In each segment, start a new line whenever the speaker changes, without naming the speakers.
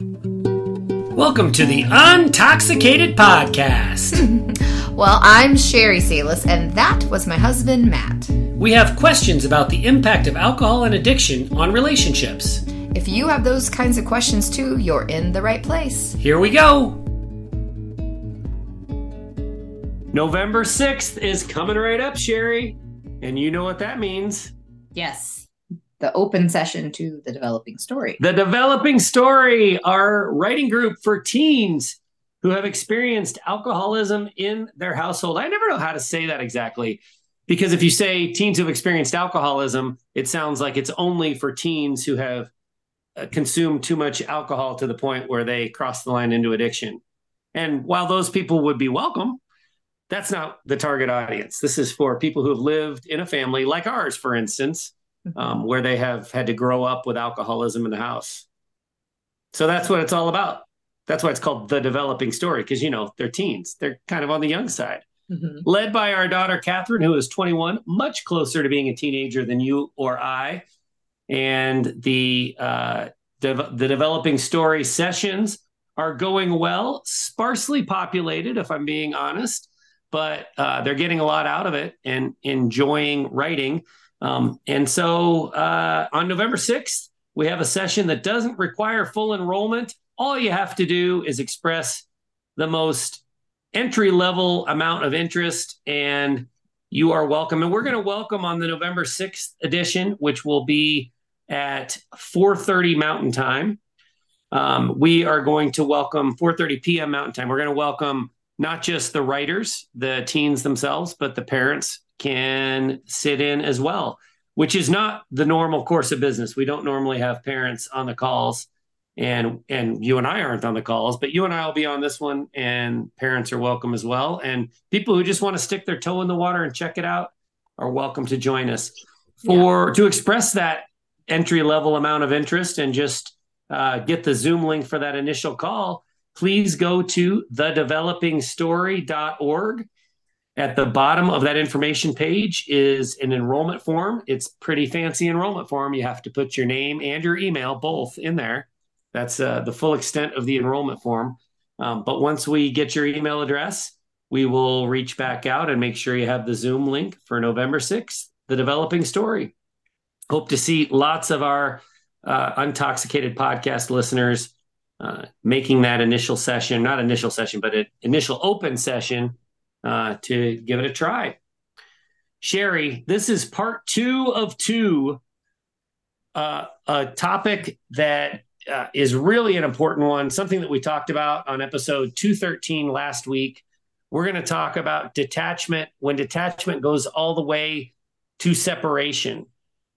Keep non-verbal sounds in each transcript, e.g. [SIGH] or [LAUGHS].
Welcome to the Untoxicated Podcast. [LAUGHS]
well, I'm Sheri Salis, and that was my husband, Matt.
We have questions about the impact of alcohol and addiction on relationships.
If you have those kinds of questions too, you're in the right place.
Here we go. November 6th is coming right up, Sheri. And you know what that means.
Yes the open session to the developing story.
The developing story, our writing group for teens who have experienced alcoholism in their household. I never know how to say that exactly because if you say teens who've experienced alcoholism, it sounds like it's only for teens who have uh, consumed too much alcohol to the point where they cross the line into addiction. And while those people would be welcome, that's not the target audience. This is for people who have lived in a family like ours, for instance, um, where they have had to grow up with alcoholism in the house. So that's what it's all about. That's why it's called the developing story because you know they're teens. They're kind of on the young side. Mm-hmm. Led by our daughter Catherine, who is 21, much closer to being a teenager than you or I. And the uh, de- the developing story sessions are going well, sparsely populated, if I'm being honest, but uh, they're getting a lot out of it and enjoying writing. Um, and so uh, on November 6th, we have a session that doesn't require full enrollment. All you have to do is express the most entry level amount of interest, and you are welcome. And we're going to welcome on the November 6th edition, which will be at 4:30 Mountain Time. Um, we are going to welcome 4:30 p.m. Mountain Time. We're going to welcome not just the writers, the teens themselves, but the parents can sit in as well, which is not the normal course of business. We don't normally have parents on the calls and and you and I aren't on the calls, but you and I will be on this one and parents are welcome as well. And people who just want to stick their toe in the water and check it out are welcome to join us for yeah. to express that entry level amount of interest and just uh, get the Zoom link for that initial call. Please go to thedevelopingstory.org at the bottom of that information page is an enrollment form. It's pretty fancy enrollment form. You have to put your name and your email both in there. That's uh, the full extent of the enrollment form. Um, but once we get your email address, we will reach back out and make sure you have the Zoom link for November 6th, the developing story. Hope to see lots of our uh, untoxicated podcast listeners uh, making that initial session, not initial session, but an initial open session uh, to give it a try. Sheri, this is part two of two, uh, a topic that uh, is really an important one, something that we talked about on episode 213 last week. We're going to talk about detachment when detachment goes all the way to separation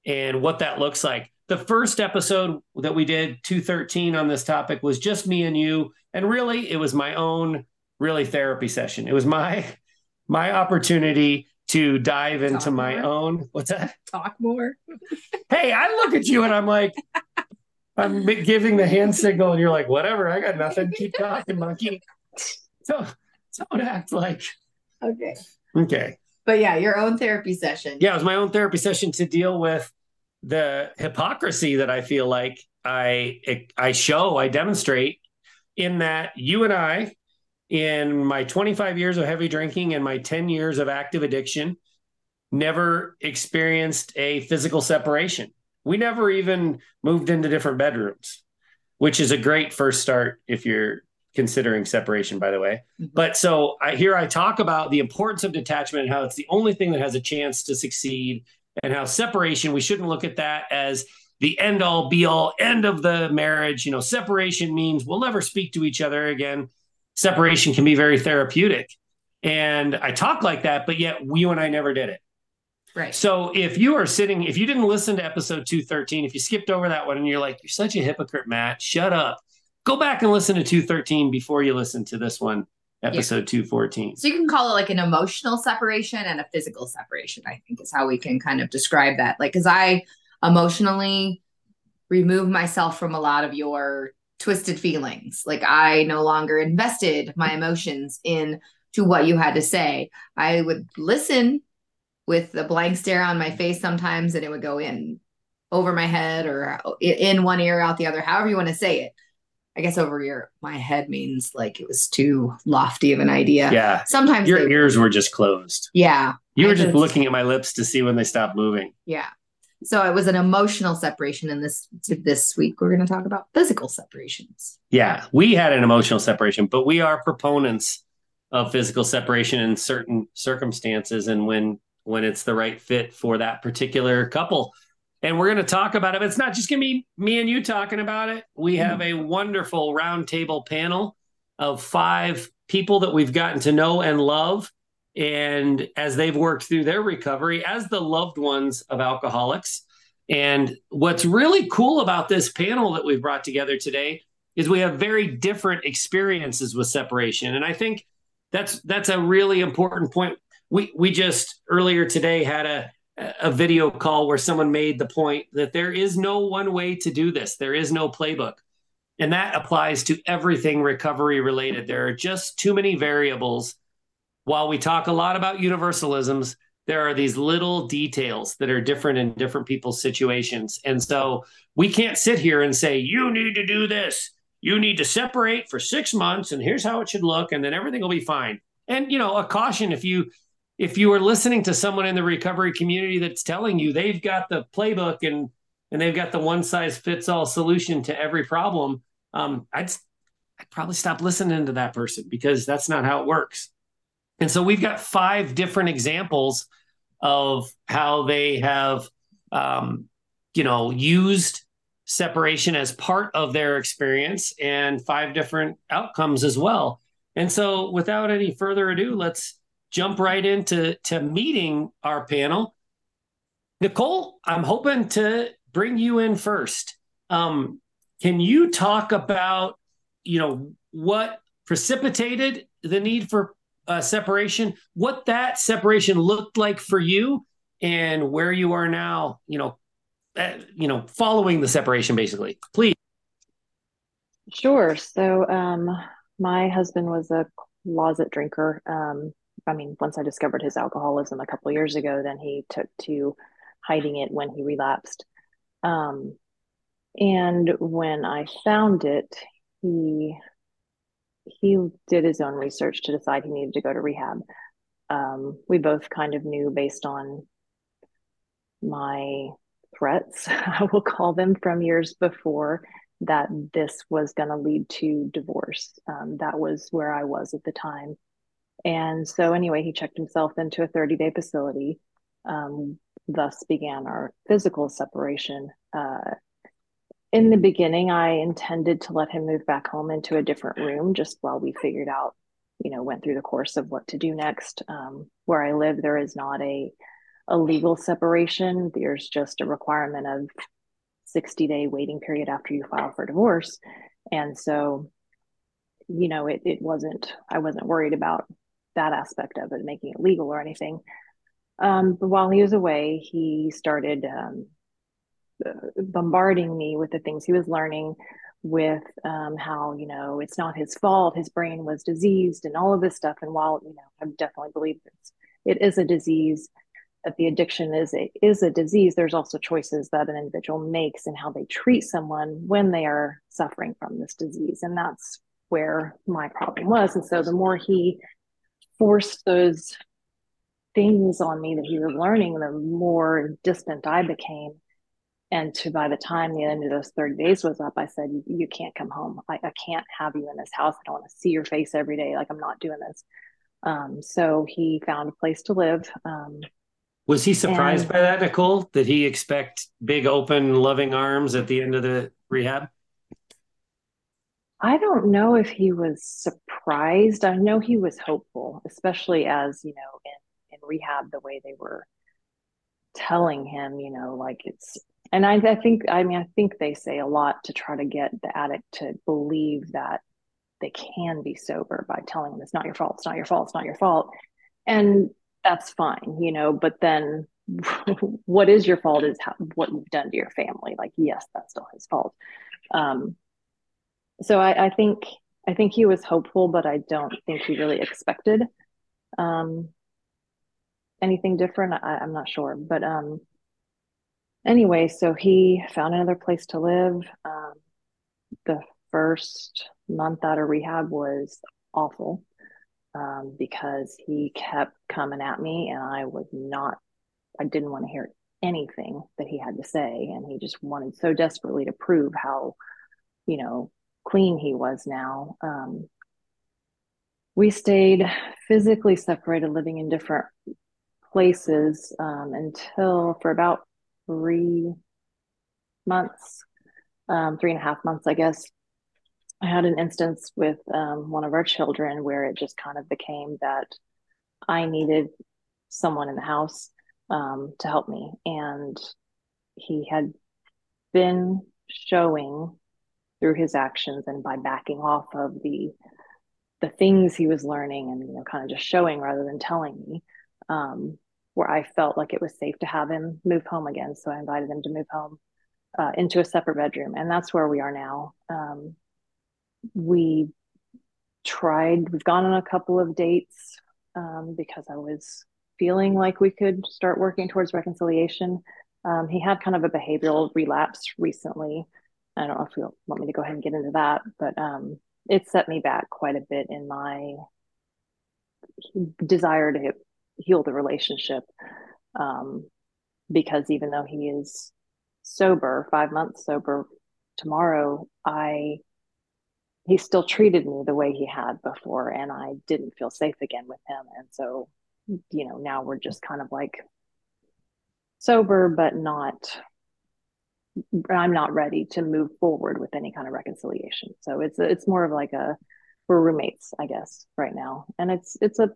and what that looks like. The first episode that we did, 213 on this topic, was just me and you. And really, it was my own really therapy session. It was my my opportunity to dive into Talk my more. own what's that?
Talk more. [LAUGHS]
hey, I look at you and I'm like, I'm giving the hand signal, and you're like, whatever, I got nothing. Keep talking, monkey. So don't act like
okay.
Okay.
But yeah, your own therapy session.
Yeah, it was my own therapy session to deal with the hypocrisy that I feel like I I show, I demonstrate in that you and I in my 25 years of heavy drinking and my 10 years of active addiction, never experienced a physical separation. We never even moved into different bedrooms, which is a great first start if you're considering separation, by the way. Mm-hmm. But so I, here I talk about the importance of detachment and how it's the only thing that has a chance to succeed, and how separation, we shouldn't look at that as the end all be all end of the marriage. You know, separation means we'll never speak to each other again separation can be very therapeutic. And I talk like that, but yet you and I never did it.
Right.
So if you are sitting, if you didn't listen to episode 213, if you skipped over that one and you're like, you're such a hypocrite, Matt, shut up. Go back and listen to 213 before you listen to this one, episode yeah. 214.
So you can call it like an emotional separation and a physical separation, I think is how we can kind of describe that. Like, because I emotionally remove myself from a lot of your twisted feelings. Like I no longer invested my emotions in to what you had to say. I would listen with a blank stare on my face sometimes and it would go in over my head or in one ear out the other, however you want to say it. I guess over your my head means like it was too lofty of an idea.
Yeah.
Sometimes
Your
they-
ears were just closed.
yeah.
You were
I
just
just-
looking at my lips to see when they stopped moving.
Yeah. So it was an emotional separation and this to this week we're going to talk about physical separations.
Yeah, we had an emotional separation, but we are proponents of physical separation in certain circumstances and when when it's the right fit for that particular couple. And we're going to talk about it. It's not just going to be me and you talking about it. We mm-hmm. have a wonderful roundtable panel of five people that we've gotten to know and love. And as they've worked through their recovery as the loved ones of alcoholics. And what's really cool about this panel that we've brought together today is we have very different experiences with separation. And I think that's that's a really important point. We we just earlier today had a a video call where someone made the point that there is no one way to do this. There is no playbook. And that applies to everything recovery related. There are just too many variables. While we talk a lot about universalisms, there are these little details that are different in different people's situations. And so we can't sit here and say, you need to do this. You need to separate for six months, and here's how it should look, and then everything will be fine. And you know, a caution if you if you are listening to someone in the recovery community that's telling you they've got the playbook and and they've got the one size fits all solution to every problem, um, I'd I'd probably stop listening to that person because that's not how it works. And so we've got five different examples of how they have, um, you know, used separation as part of their experience and five different outcomes as well. And so, without any further ado, let's jump right into to meeting our panel. Nicole, I'm hoping to bring you in first. Um, can you talk about, you know, what precipitated the need for uh, separation, what that separation looked like for you, and where you are now, you know, uh, you know, following the separation, basically. Please.
Sure. So, um, my husband was a closet drinker. Um, I mean, once I discovered his alcoholism a couple years ago, then he took to hiding it when he relapsed. Um, and when I found it, he he did his own research to decide he needed to go to rehab. Um, we both kind of knew based on my threats, [LAUGHS] I will call them from years before, that this was going to lead to divorce. Um, that was where I was at the time. And so, anyway, he checked himself into a 30 day facility. Um, thus began our physical separation. Uh, in the beginning, I intended to let him move back home into a different room just while we figured out, you know, went through the course of what to do next. Um, where I live, there is not a a legal separation. There's just a requirement of 60 day waiting period after you file for divorce. And so, you know, it, it wasn't, I wasn't worried about that aspect of it, making it legal or anything. Um, but while he was away, he started um, bombarding me with the things he was learning with um, how you know it's not his fault his brain was diseased and all of this stuff. And while you know i definitely believe it's, it is a disease that the addiction is a is a disease there's also choices that an individual makes in how they treat someone when they are suffering from this disease. And that's where my problem was. And so the more he forced those things on me that he was learning the more distant i became and to by the time the end of those 30 days was up, I said, you, you can't come home. I, I, can't have you in this house. I don't want to see your face every day. Like I'm not doing this. Um, so he found a place to live. Um,
was he surprised
and,
by that, Nicole? Did he expect big, open, loving arms at the end of the rehab?
I don't know if he was surprised. I know he was hopeful, especially as, you know, in, in rehab, the way they were telling him, you know, like it's and I, I, think i mean i think they say a lot to try to get the addict to believe that they can be sober by telling them it's not your fault it's not your fault it's not your fault. And that's fine you know but then [LAUGHS] what is your fault is how, what you've done to your family. Like yes that's still his fault. Um, so I, I think i think he was hopeful but i don't think he really expected um, anything different. I, i'm not sure but um, anyway, so he found another place to live. Um, the first month out of rehab was awful um, because he kept coming at me and I was not, I didn't want to hear anything that he had to say. And he just wanted so desperately to prove how, you know, clean he was now. Um, we stayed physically separated, living in different places um, until for about three months, um, three and a half months, I guess. I had an instance with um, one of our children where it just kind of became that I needed someone in the house um, to help me. And he had been showing through his actions and by backing off of the the things he was learning and you know kind of just showing rather than telling me um, where I felt like it was safe to have him move home again. So I invited him to move home uh, into a separate bedroom, and that's where we are now. Um, we tried. We've gone on a couple of dates um, because I was feeling like we could start working towards reconciliation. Um, he had kind of a behavioral relapse recently. I don't know if you want me to go ahead and get into that, but um, it set me back quite a bit in my desire to heal the relationship. Um, because even though he is sober, five months sober tomorrow, I he still treated me the way he had before, and I didn't feel safe again with him. And so, you know, now we're just kind of like sober, but not I'm not ready to move forward with any kind of reconciliation. So it's it's more of like a we're roommates, I guess, right now, and it's it's a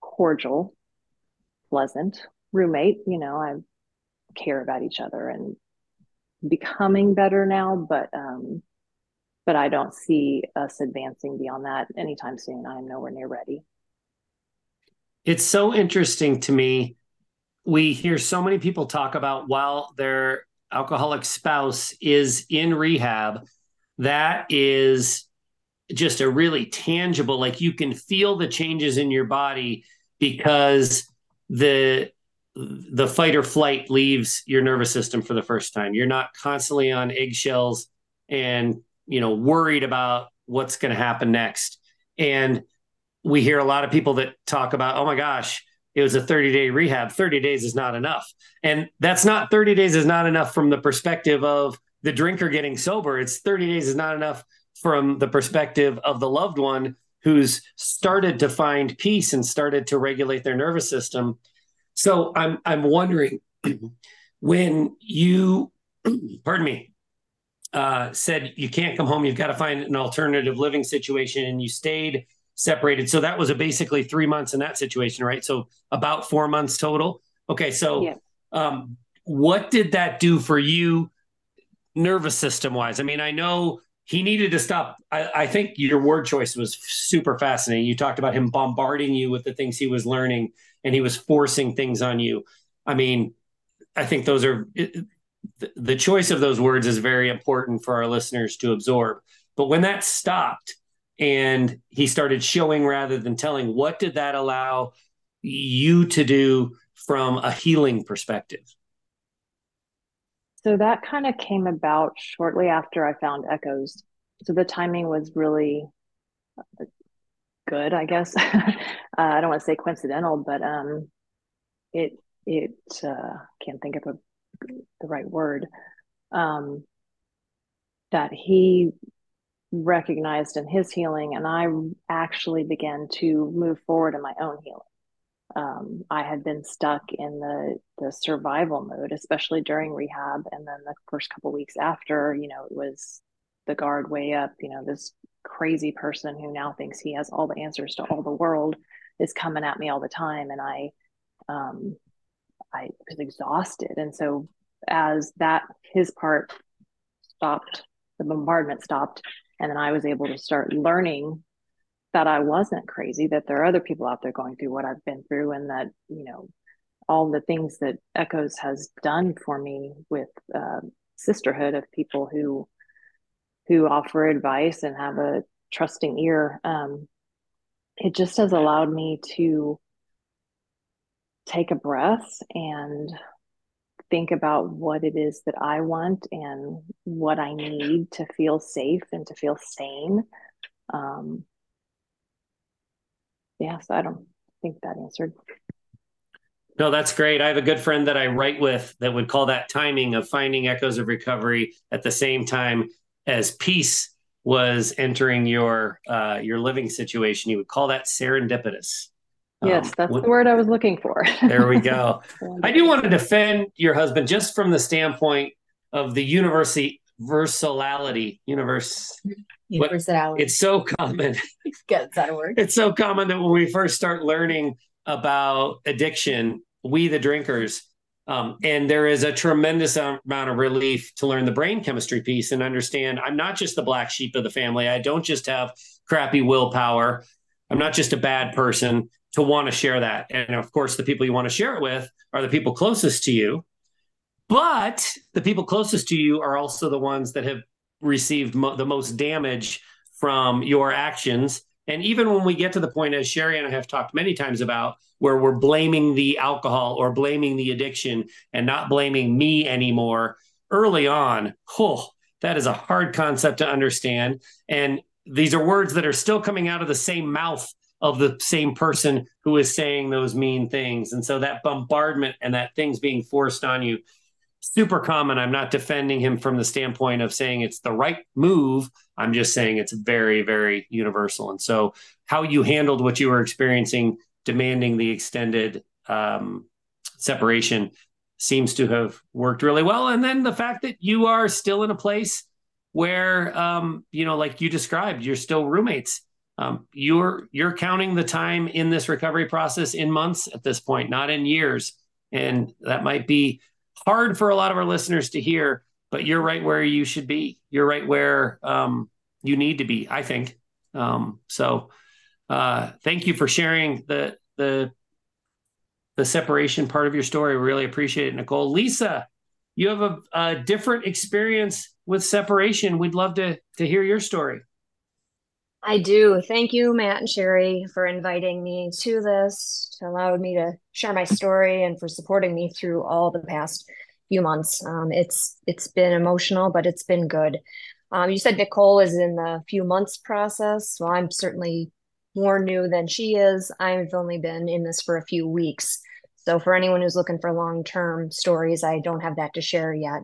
cordial, pleasant roommate. You know, I care about each other and becoming better now, but um, but I don't see us advancing beyond that anytime soon. I'm nowhere near ready.
It's so interesting to me. We hear so many people talk about while they're alcoholic spouse is in rehab, that is just a really tangible, like you can feel the changes in your body because the the fight or flight leaves your nervous system for the first time. You're not constantly on eggshells and you know worried about what's going to happen next. And we hear a lot of people that talk about, oh my gosh, it was a 30 day rehab 30 days is not enough and that's not 30 days is not enough from the perspective of the drinker getting sober it's 30 days is not enough from the perspective of the loved one who's started to find peace and started to regulate their nervous system so i'm i'm wondering [CLEARS THROAT] when you [CLEARS THROAT] pardon me uh, said you can't come home you've got to find an alternative living situation and you stayed separated. So that was a basically three months in that situation, right? So about four months total. Okay, so yeah. um, what did that do for you, nervous system wise? I mean, I know he needed to stop. I, I, think your word choice was super fascinating. You talked about him bombarding you with the things he was learning, and he was forcing things on you. I mean, I think those are the choice of those words is very important for our listeners to absorb. But when that stopped, and he started showing rather than telling. What did that allow you to do from a healing perspective?
So that kind of came about shortly after I found Echoes. So the timing was really good, I guess. [LAUGHS] uh, I don't want to say coincidental, but um, it it uh, can't think of a, the right word. Um, that he recognized in his healing, and I actually began to move forward in my own healing. Um, I had been stuck in the the survival mode, especially during rehab, and then the first couple weeks after, you know, it was the guard way up. You know, this crazy person who now thinks he has all the answers to all the world is coming at me all the time, and I, um, I was exhausted, and so as that his part stopped, the bombardment stopped, and then I was able to start learning that I wasn't crazy, that there are other people out there going through what I've been through, and that, you know, all the things that Echoes has done for me with uh, sisterhood of people who who offer advice and have a trusting ear. Um, it just has allowed me to take a breath and think about what it is that I want and what I need to feel safe and to feel sane. Um, yeah, so I don't think that answered.
No, that's great. I have a good friend that I write with that would call that timing of finding echoes of recovery at the same time as peace was entering your uh, your living situation. You would call that serendipitous.
Yes, um, that's the word I was looking for. [LAUGHS]
there we go. [LAUGHS] I do want to defend your husband just from the standpoint of the university versality universe
universality.
It's so common. [LAUGHS]
Is that a word?
It's so common that when we first start learning about addiction, we the drinkers, um, and there is a tremendous amount of relief to learn the brain chemistry piece and understand I'm not just the black sheep of the family. I don't just have crappy willpower. I'm not just a bad person to want to share that. And of course, the people you want to share it with are the people closest to you. But the people closest to you are also the ones that have received mo- the most damage from your actions. And even when we get to the point, as Sheri and I have talked many times about, where we're blaming the alcohol or blaming the addiction and not blaming me anymore early on, oh, that is a hard concept to understand. And these are words that are still coming out of the same mouth of the same person who is saying those mean things. And so that bombardment and that things being forced on you, super common. I'm not defending him from the standpoint of saying it's the right move. I'm just saying it's very, very universal. And so how you handled what you were experiencing, demanding the extended um, separation seems to have worked really well. And then the fact that you are still in a place where, um, you know, like you described, you're still roommates um, you're you're counting the time in this recovery process in months at this point, not in years, and that might be hard for a lot of our listeners to hear. But you're right where you should be. You're right where um, you need to be. I think. Um, so, uh, thank you for sharing the the the separation part of your story. We really appreciate it, Nicole. Lisa, you have a, a different experience with separation. We'd love to to hear your story.
I do. Thank you, Matt and Sheri, for inviting me to this, to allow me to share my story, and for supporting me through all the past few months. Um, it's it's been emotional, but it's been good. Um, you said Nicole is in the few months process. Well, I'm certainly more new than she is. I've only been in this for a few weeks. So for anyone who's looking for long term stories, I don't have that to share yet.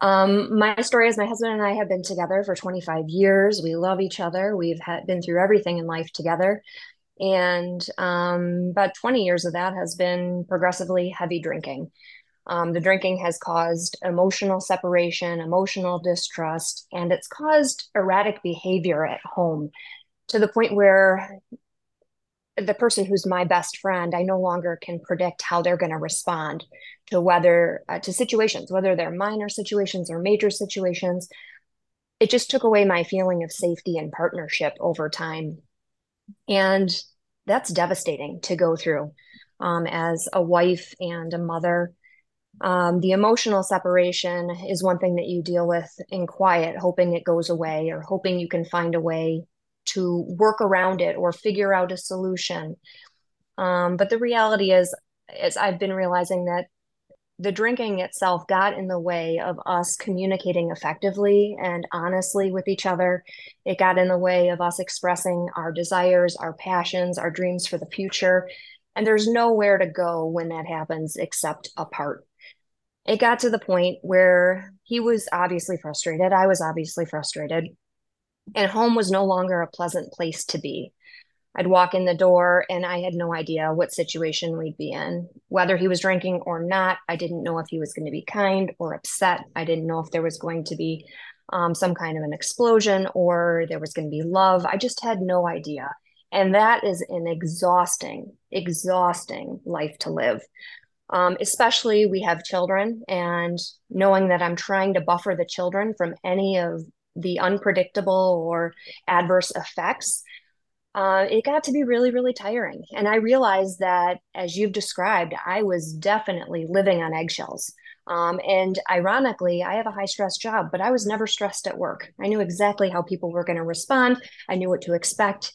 Um, my story is my husband and I have been together for 25 years. We love each other. We've had, been through everything in life together. And um, about 20 years of that has been progressively heavy drinking. Um, the drinking has caused emotional separation, emotional distrust, and it's caused erratic behavior at home to the point where the person who's my best friend, I no longer can predict how they're going to respond to whether uh, to situations, whether they're minor situations or major situations. It just took away my feeling of safety and partnership over time. And that's devastating to go through um, as a wife and a mother. Um, the emotional separation is one thing that you deal with in quiet, hoping it goes away or hoping you can find a way to work around it or figure out a solution. Um, but the reality is, is I've been realizing that the drinking itself got in the way of us communicating effectively and honestly with each other. It got in the way of us expressing our desires, our passions, our dreams for the future. And there's nowhere to go when that happens except apart. It got to the point where he was obviously frustrated. I was obviously frustrated and home was no longer a pleasant place to be. I'd walk in the door and I had no idea what situation we'd be in. Whether he was drinking or not, I didn't know if he was going to be kind or upset. I didn't know if there was going to be um, some kind of an explosion or there was going to be love. I just had no idea. And that is an exhausting, exhausting life to live. Um, especially we have children and knowing that I'm trying to buffer the children from any of the unpredictable or adverse effects, uh, it got to be really, really tiring. And I realized that, as you've described, I was definitely living on eggshells. Um, and ironically, I have a high stress job, but I was never stressed at work. I knew exactly how people were going to respond, I knew what to expect.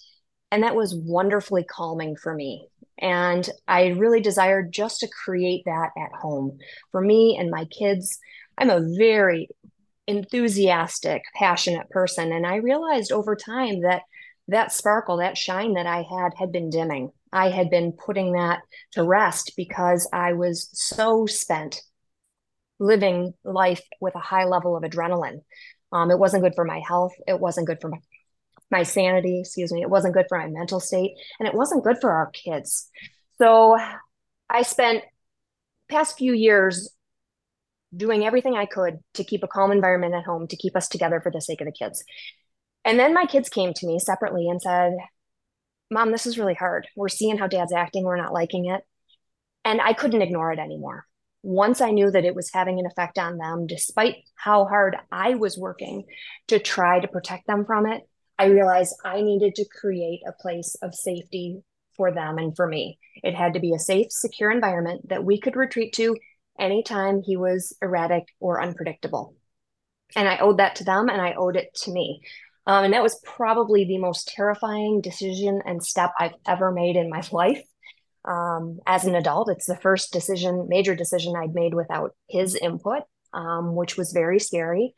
And that was wonderfully calming for me. And I really desired just to create that at home for me and my kids. I'm a very enthusiastic, passionate person. And I realized over time that that sparkle, that shine that I had, had been dimming. I had been putting that to rest because I was so spent living life with a high level of adrenaline. Um, it wasn't good for my health. It wasn't good for my, my sanity, excuse me. It wasn't good for my mental state. And it wasn't good for our kids. So I spent past few years doing everything I could to keep a calm environment at home, to keep us together for the sake of the kids. And then my kids came to me separately and said, Mom, this is really hard. We're seeing how dad's acting. We're not liking it. And I couldn't ignore it anymore. Once I knew that it was having an effect on them, despite how hard I was working to try to protect them from it, I realized I needed to create a place of safety for them and for me. It had to be a safe, secure environment that we could retreat to anytime he was erratic or unpredictable. And I owed that to them and I owed it to me. Um, and that was probably the most terrifying decision and step I've ever made in my [LAUGHS] life. Um, as an adult, it's the first decision, major decision I'd made without his input, um, which was very scary.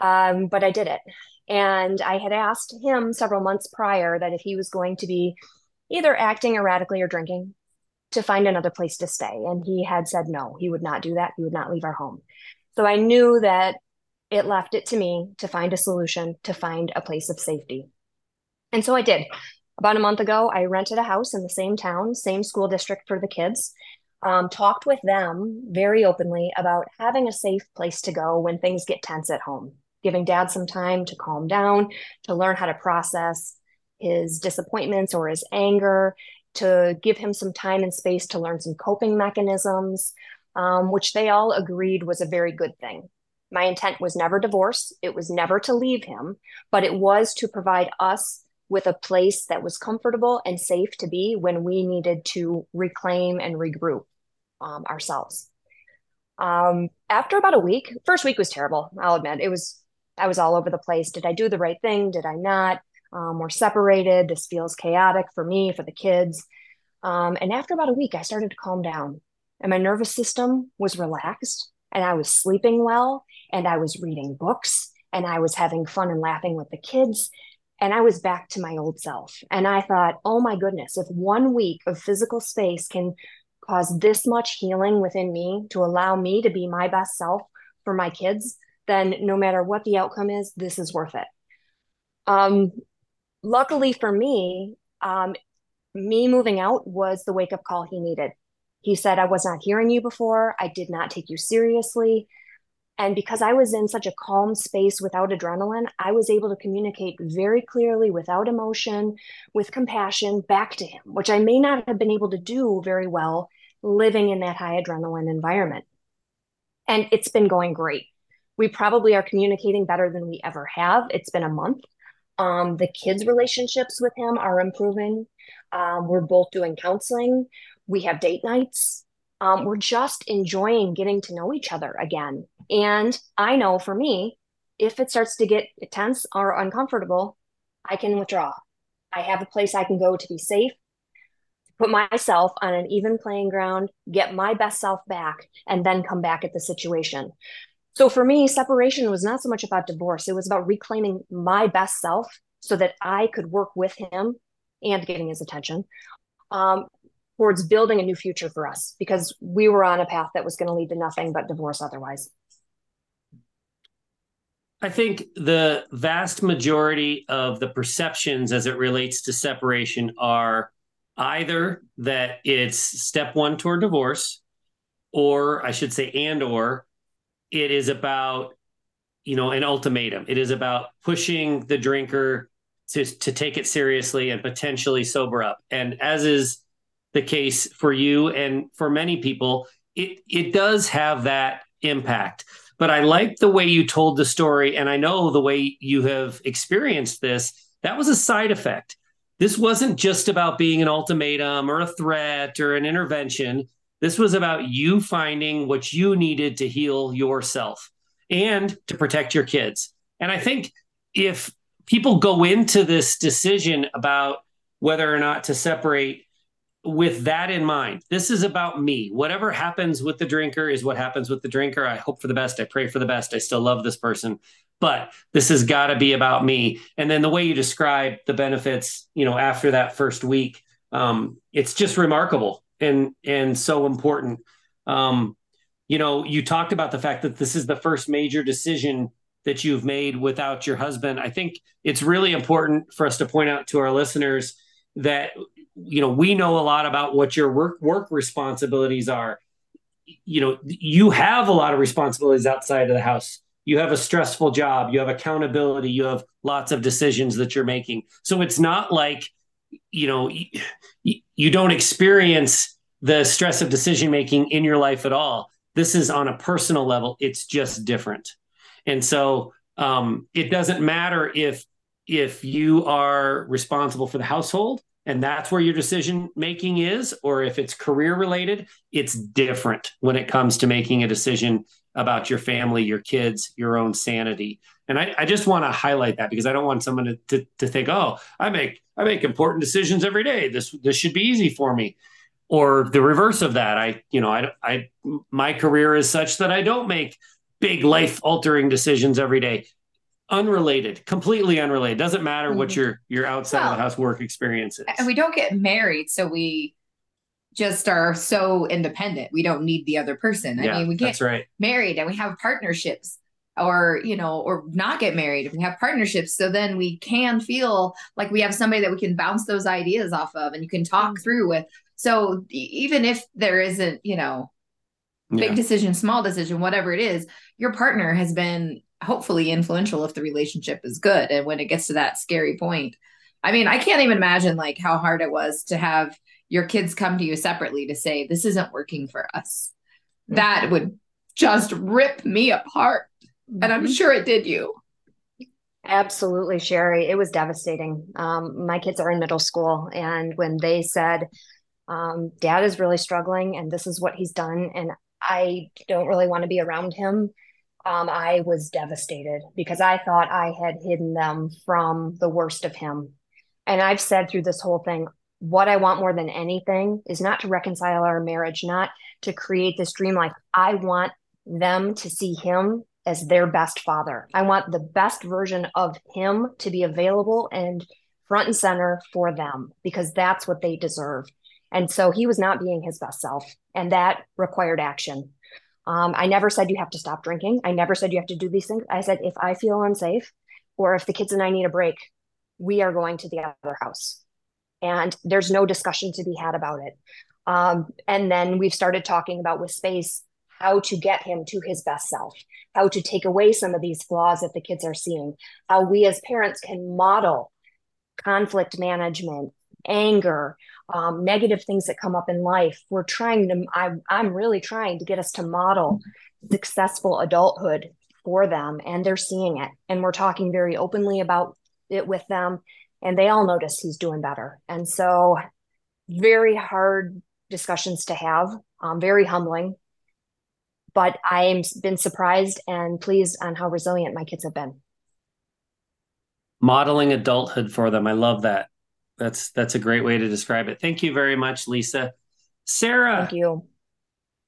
Um, but I did it. And I had asked him several months prior that if he was going to be either acting erratically or drinking, to find another place to stay. And he had said no, he would not do that. He would not leave our home. So I knew that it left it to me to find a solution, to find a place of safety. And so I did. About a month ago, I rented a house in the same town, same school district for the kids. Um, talked with them very openly about having a safe place to go when things get tense at home, giving dad some time to calm down, to learn how to process his disappointments or his anger, to give him some time and space to learn some coping mechanisms, um, which they all agreed was a very good thing. My intent was never divorce, it was never to leave him, but it was to provide us with a place that was comfortable and safe to be when we needed to reclaim and regroup um, ourselves. Um, after about a week, first week was terrible. I'll admit it was. I was all over the place. Did I do the right thing? Did I not? Um, we're separated. This feels chaotic for me, for the kids. Um, and after about a week, I started to calm down, and my nervous system was relaxed, and I was sleeping well, and I was reading books and I was having fun and laughing with the kids. And I was back to my old self. And I thought, oh my goodness, if one week of physical space can cause this much healing within me to allow me to be my best self for my kids, then no matter what the outcome is, this is worth it. Um, luckily for me, um, me moving out was the wake up call he needed. He said, I was not hearing you before. I did not take you seriously. And because I was in such a calm space without adrenaline, I was able to communicate very clearly without emotion, with compassion back to him, which I may not have been able to do very well living in that high adrenaline environment. And it's been going great. We probably are communicating better than we ever have. It's been a month. Um, the kids' relationships with him are improving. Um, we're both doing counseling. We have date nights. Um, we're just enjoying getting to know each other again. And I know for me, if it starts to get tense or uncomfortable, I can withdraw. I have a place I can go to be safe, put myself on an even playing ground, get my best self back, and then come back at the situation. So for me, separation was not so much about divorce, it was about reclaiming my best self so that I could work with him and getting his attention um, towards building a new future for us because we were on a path that was going to lead to nothing but divorce otherwise.
I think the vast majority of the perceptions as it relates to separation are either that it's step one toward divorce, or I should say, and or it is about, you know, an ultimatum. It is about pushing the drinker to, to take it seriously and potentially sober up. And as is the case for you and for many people, it it does have that impact. But I like the way you told the story, and I know the way you have experienced this. That was a side effect. This wasn't just about being an ultimatum or a threat or an intervention. This was about you finding what you needed to heal yourself and to protect your kids. And I think if people go into this decision about whether or not to separate with that in mind, this is about me. Whatever happens with the drinker is what happens with the drinker. I hope for the best. I pray for the best. I still love this person, but this has got to be about me. And then the way you describe the benefits, you know, after that first week, um, it's just remarkable and and so important. Um, you know, you talked about the fact that this is the first major decision that you've made without your husband. I think it's really important for us to point out to our listeners that you know we know a lot about what your work work responsibilities are. You know you have a lot of responsibilities outside of the house. You have a stressful job. You have accountability. You have lots of decisions that you're making. So it's not like you know you, don't experience the stress of decision making in your life at all. This is on a personal level. It's just different. And so um, it doesn't matter if if you are responsible for the household and that's where your decision making is, or if it's career related, it's different when it comes to making a decision about your family, your kids, your own sanity. And I, I just want to highlight that because I don't want someone to, to, to think, oh, I make I make important decisions every day. This this should be easy for me. Or the reverse of that. I, you know, I I my career is such that I don't make big life altering decisions every day unrelated, completely unrelated. Doesn't matter mm-hmm. what your your outside well, of the house work experience is.
And we don't get married, so we just are so independent. We don't need the other person. I
yeah,
mean, we get
right.
married and we have partnerships or you know or not get married if we have partnerships so then we can feel like we have somebody that we can bounce those ideas off of and you can talk mm-hmm. through with so even if there isn't you know big yeah. decision small decision whatever it is your partner has been hopefully influential if the relationship is good and when it gets to that scary point i mean i can't even imagine like how hard it was to have your kids come to you separately to say this isn't working for us mm-hmm. that would just rip me apart mm-hmm. and i'm mm-hmm. sure it did you
absolutely sheri it was devastating um, my kids are in middle school and when they said um, dad is really struggling and this is what he's done and i don't really want to be around him um, I was devastated because I thought I had hidden them from the worst of him. And I've said through this whole thing, what I want more than anything is not to reconcile our marriage, not to create this dream life. I want them to see him as their best father. I want the best version of him to be available and front and center for them because that's what they deserve. And so he was not being his best self, and that required action. Um, I never said you have to stop drinking. I never said you have to do these things. I said if I feel unsafe or if the kids and I need a break, we are going to the other house. And there's no discussion to be had about it. Um, and then we've started talking about with space how to get him to his best self, how to take away some of these flaws that the kids are seeing, how we as parents can model conflict management, anger, um, negative things that come up in life. We're trying to, I, I'm really trying to get us to model successful adulthood for them, and they're seeing it. And we're talking very openly about it with them, and they all notice he's doing better. And so, very hard discussions to have, um, very humbling. But I've been surprised and pleased on how resilient my kids have been.
Modeling adulthood for them. I love that. That's that's a great way to describe it. Thank you very much, Lisa. Sarah.
Thank you.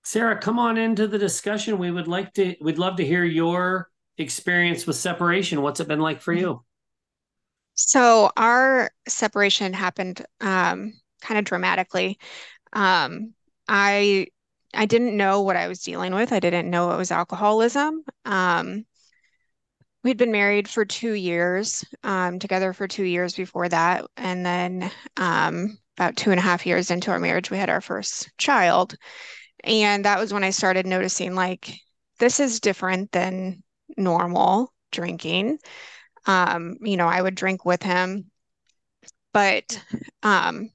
Sarah, come on into the discussion. We would like to we'd love to hear your experience with separation. What's it been like for you?
So our separation happened um, kind of dramatically. Um, I I didn't know what I was dealing with. I didn't know it was alcoholism. Um, we'd been married for two years, um, together for two years before that. And then um, about two and a half years into our marriage, we had our first child. And that was when I started noticing like, this is different than normal drinking. Um, you know, I would drink with him, but um,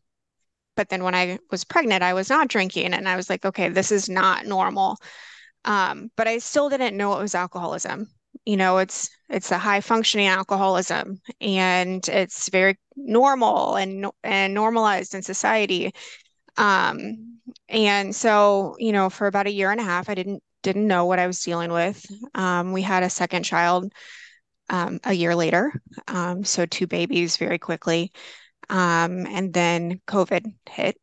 but then when I was pregnant, I was not drinking, and I was like, okay, this is not normal. Um, but I still didn't know it was alcoholism. You know it's it's a high functioning alcoholism and it's very normal and and normalized in society. Um and so you know for about a year and a half i didn't didn't know what i was dealing with. Um, we had a second child um, a year later. Um, so two babies very quickly Um, and then COVID hit.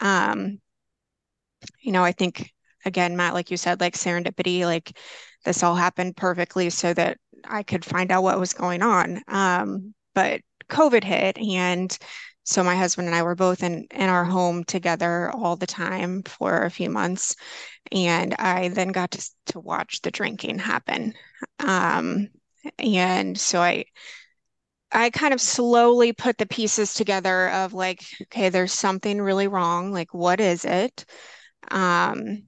Um, you know, I think again, Matt, like you said, like serendipity, like this all happened perfectly so that I could find out what was going on. Um, but COVID hit and so my husband and I were both in in our home together all the time for a few months, and I then got to to watch the drinking happen. Um, and so I I kind of slowly put the pieces together of like, okay, there's something really wrong. Like, what is it? Um,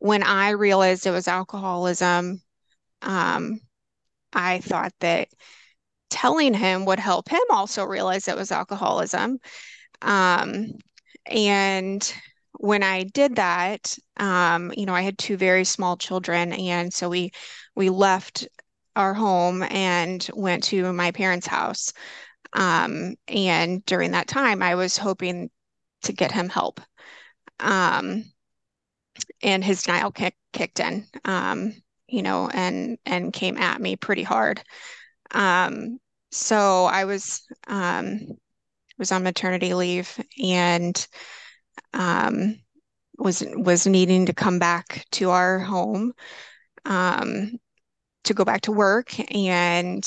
when I realized it was alcoholism, um, I thought that telling him would help him also realize it was alcoholism. Um, and when I did that, um, you know, I had two very small children, and so we we left our home and went to my parents' house. Um, and during that time, I was hoping to get him help. Um, and his denial kick, kicked in, um, you know, and and came at me pretty hard. Um, so I was um, was on maternity leave and um, was was needing to come back to our home um, to go back to work, and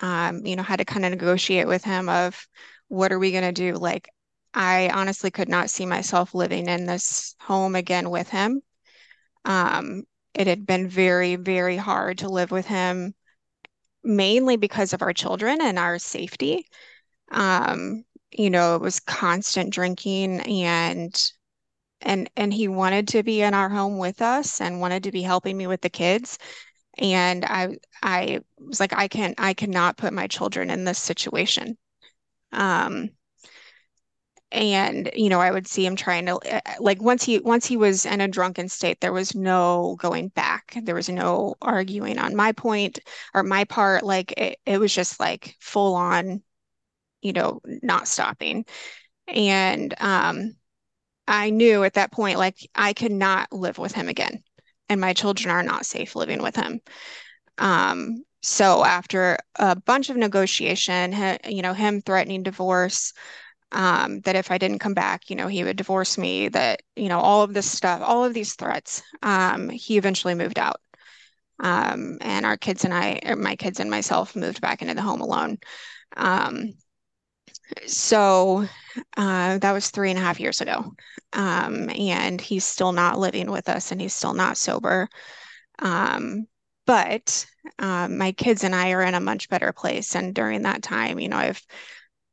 um, you know had to kind of negotiate with him of what are we going to do? Like I honestly could not see myself living in this home again with him. Um, it had been very, very hard to live with him mainly because of our children and our safety. Um, you know, it was constant drinking and and and he wanted to be in our home with us and wanted to be helping me with the kids. And I I was like, I can I cannot put my children in this situation. Um, and you know i would see him trying to uh, like once he once he was in a drunken state there was no going back. There was no arguing on my point or my part. Like it, it was just like full on you know not stopping. And um i knew at that point like i could not live with him again and my children are not safe living with him um so after a bunch of negotiation you know him threatening divorce um, that if I didn't come back, you know, he would divorce me, that, you know, all of this stuff, all of these threats, um, he eventually moved out. Um, and our kids and I, my kids and myself moved back into the home alone. Um, so uh, that was three and a half years ago. Um, and he's still not living with us and he's still not sober. Um, but my kids and I are in a much better place. And during that time, you know, I've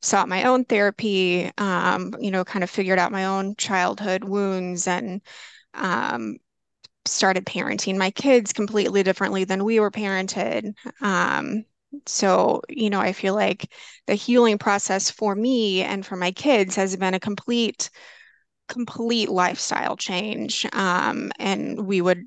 sought my own therapy, um, you know, kind of figured out my own childhood wounds and um, started parenting my kids completely differently than we were parented. Um, so, you know, I feel like the healing process for me and for my kids has been a complete, complete lifestyle change. Um, and we would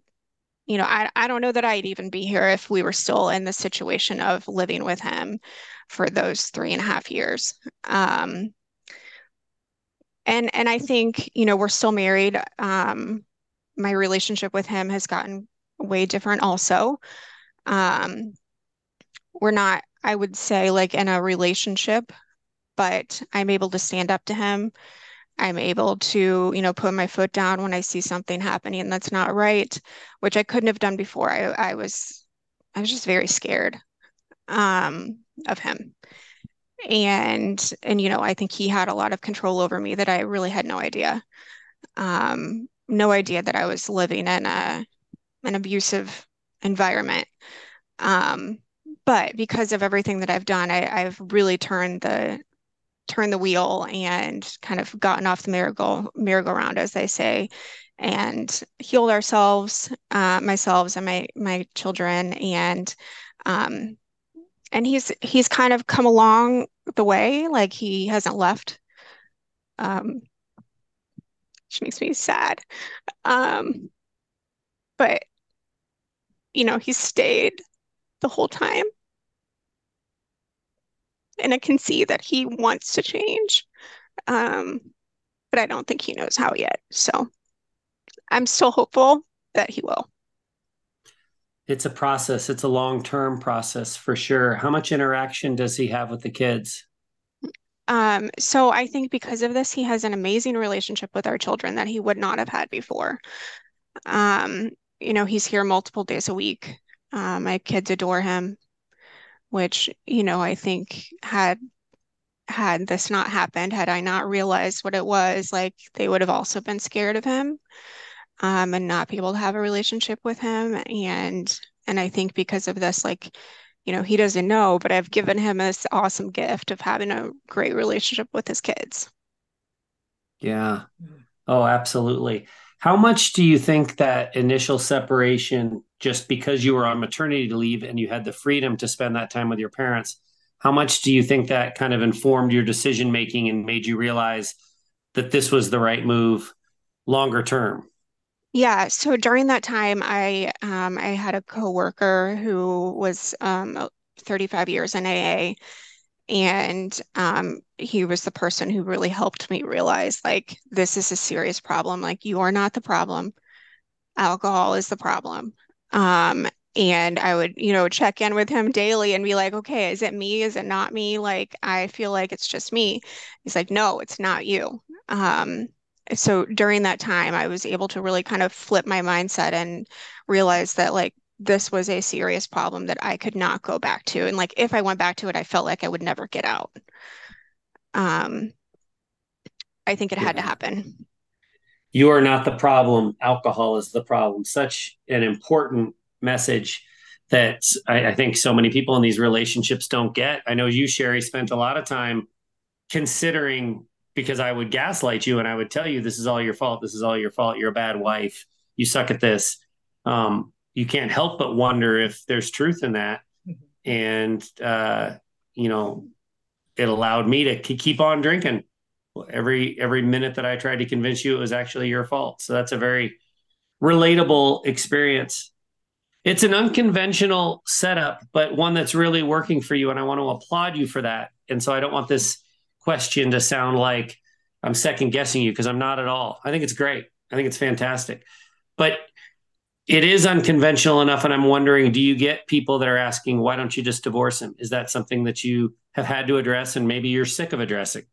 you know, I, I don't know that I'd even be here if we were still in the situation of living with him for those three and a half years. Um, and and I think you know we're still married. Um, my relationship with him has gotten way different. Also, um, we're not. I would say like in a relationship, but I'm able to stand up to him. I'm able to, you know, put my foot down when I see something happening that's not right, which I couldn't have done before. I, I was, I was just very scared um, of him. And, and, you know, I think he had a lot of control over me that I really had no idea. Um, no idea that I was living in a, an abusive environment. Um, but because of everything that I've done, I, I've really turned the turned the wheel and kind of gotten off the merry-go merry-go-round, as they say, and healed ourselves, uh, myself and my my children, and um, and he's he's kind of come along the way, like he hasn't left, um, which makes me sad. Um, but you know, he's stayed the whole time and I can see that he wants to change. Um, but I don't think he knows how yet. So I'm still hopeful that he will.
It's a process. It's a long term process for sure. How much interaction does he have with the kids?
Um, so I think because of this, he has an amazing relationship with our children that he would not have had before. Um, you know, he's here multiple days a week. Uh, my kids adore him, which, you know, I think had had this not happened, had I not realized what it was, like they would have also been scared of him, um, and not be able to have a relationship with him. And and I think because of this, like, you know, he doesn't know, but I've given him this awesome gift of having a great relationship with his kids.
Yeah. Oh, absolutely. How much do you think that initial separation, just because you were on maternity leave and you had the freedom to spend that time with your parents, how much do you think that kind of informed your decision making and made you realize that this was the right move longer term?
Yeah, so during that time, I um, I had a coworker who was um, 35 years in AA, and um, he was the person who really helped me realize like this is a serious problem. Like you are not the problem, alcohol is the problem. Um, and I would, you know, check in with him daily and be like, okay, is it me? Is it not me? Like I feel like it's just me. He's like, no, it's not you. Um, so during that time, I was able to really kind of flip my mindset and realize that like this was a serious problem that I could not go back to. And like if I went back to it, I felt like I would never get out. Um, I think it yeah. had to happen.
You are not the problem. Alcohol is the problem. Such an important message that I, I think so many people in these relationships don't get. I know you, Sheri, spent a lot of time considering because I would gaslight you and I would tell you this is all your fault. This is all your fault. You're a bad wife. You suck at this. Um, you can't help but wonder if there's truth in that. Mm-hmm. And uh, you know, it allowed me to keep on drinking. Every every minute that I tried to convince you it was actually your fault. So that's a very relatable experience. It's an unconventional setup, but one that's really working for you, and I want to applaud you for that. And so I don't want this question to sound like I'm second guessing you because I'm not at all. I think it's great. I think it's fantastic. But it is unconventional enough. And I'm wondering do you get people that are asking, why don't you just divorce him? Is that something that you have had to address and maybe you're sick of addressing?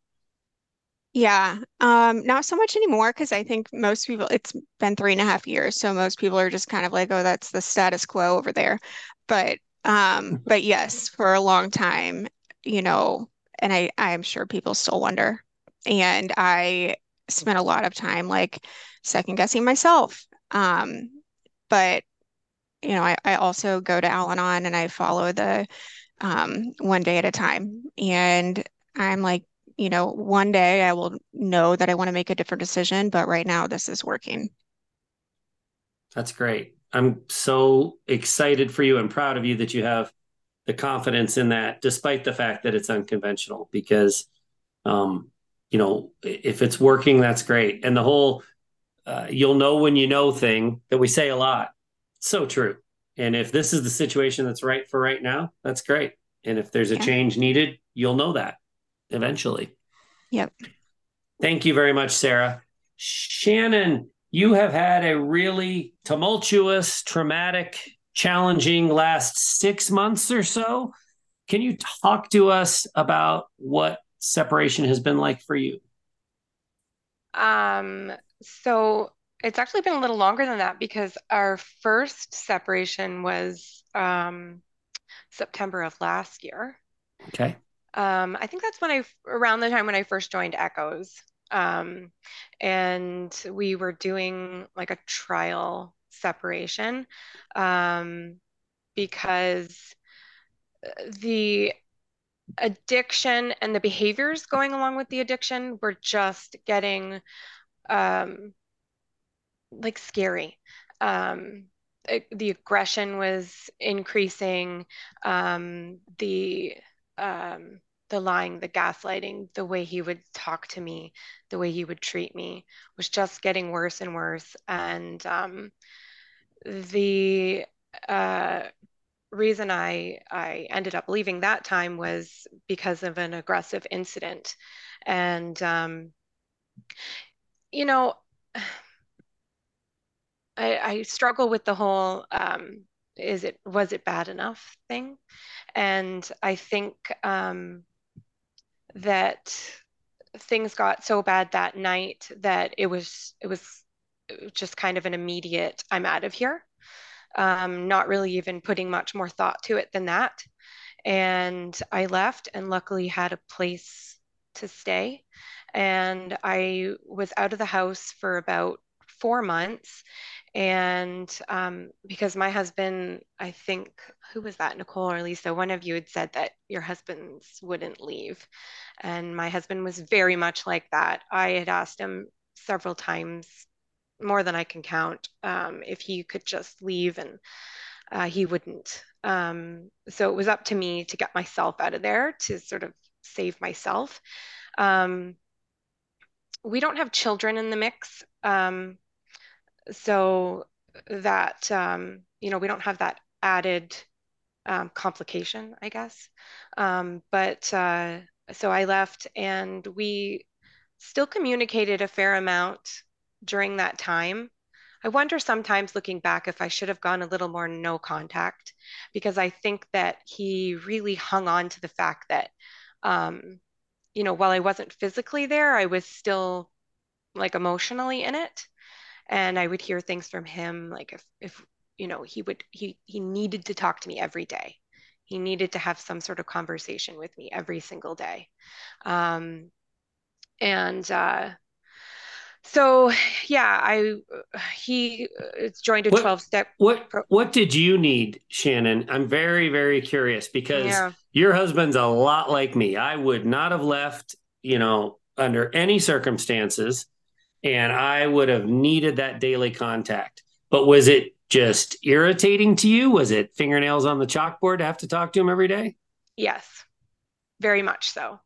Yeah, um, not so much anymore because I think most people, it's been three and a half years. So most people are just kind of like, oh, that's the status quo over there. But um, but yes, for a long time, you know, and I I'm sure people still wonder. And I spent a lot of time like second guessing myself. Um, but you know, I, I also go to Al-Anon and I follow the um, one day at a time. And I'm like, you know, one day I will know that I want to make a different decision, but right now this is working.
That's great. I'm so excited for you and proud of you that you have the confidence in that, despite the fact that it's unconventional, because, um, you know, if it's working, that's great. And the whole uh, you'll know when you know thing that we say a lot, so true. And if this is the situation that's right for right now, that's great. And if there's a yeah. change needed, you'll know that eventually.
Yep.
Thank you very much, Sarah. Shannon, you have had a really tumultuous, traumatic challenging last six months or so. Can you talk to us about what separation has been like for you?
Um, so it's actually been a little longer than that because our first separation was um, September of last year.
Okay.
Um, I think that's when I, around the time when I first joined Echoes. Um, and we were doing like a trial separation um, because the addiction and the behaviors going along with the addiction were just getting um, like scary. Um, it, the aggression was increasing. Um, the um, the lying, the gaslighting, the way he would talk to me, the way he would treat me was just getting worse and worse. And um, the uh, reason I I ended up leaving that time was because of an aggressive incident, and um, you know, [SIGHS] I, I struggle with the whole um, is it was it bad enough thing, and I think um, that things got so bad that night that it was it was just kind of an immediate I'm out of here. Um, not really even putting much more thought to it than that. And I left and luckily had a place to stay. And I was out of the house for about four months. And um, because my husband, I think, who was that, Nicole or Lisa? One of you had said that your husbands wouldn't leave. And my husband was very much like that. I had asked him several times, more than I can count, um, if he could just leave, and uh, he wouldn't. Um, so it was up to me to get myself out of there to sort of save myself. Um, we don't have children in the mix. Um, so that, um, you know, we don't have that added um, complication, I guess. Um, but uh, so I left and we still communicated a fair amount during that time. I wonder sometimes looking back if I should have gone a little more no contact because I think that he really hung on to the fact that, um, you know, while I wasn't physically there, I was still like emotionally in it. And I would hear things from him like if, if, you know, he would, he, he needed to talk to me every day. He needed to have some sort of conversation with me every single day. Um, and, uh, so yeah, I he joined a
What
12 step.
what
pro-
what did you need, Shannon? I'm very very curious because
Yeah.
your husband's a lot like me. I would not have left, you know, under any circumstances, and I would have needed that daily contact. But was it just irritating to you? Was it fingernails on the chalkboard to have to talk to him every day?
Yes, very much so.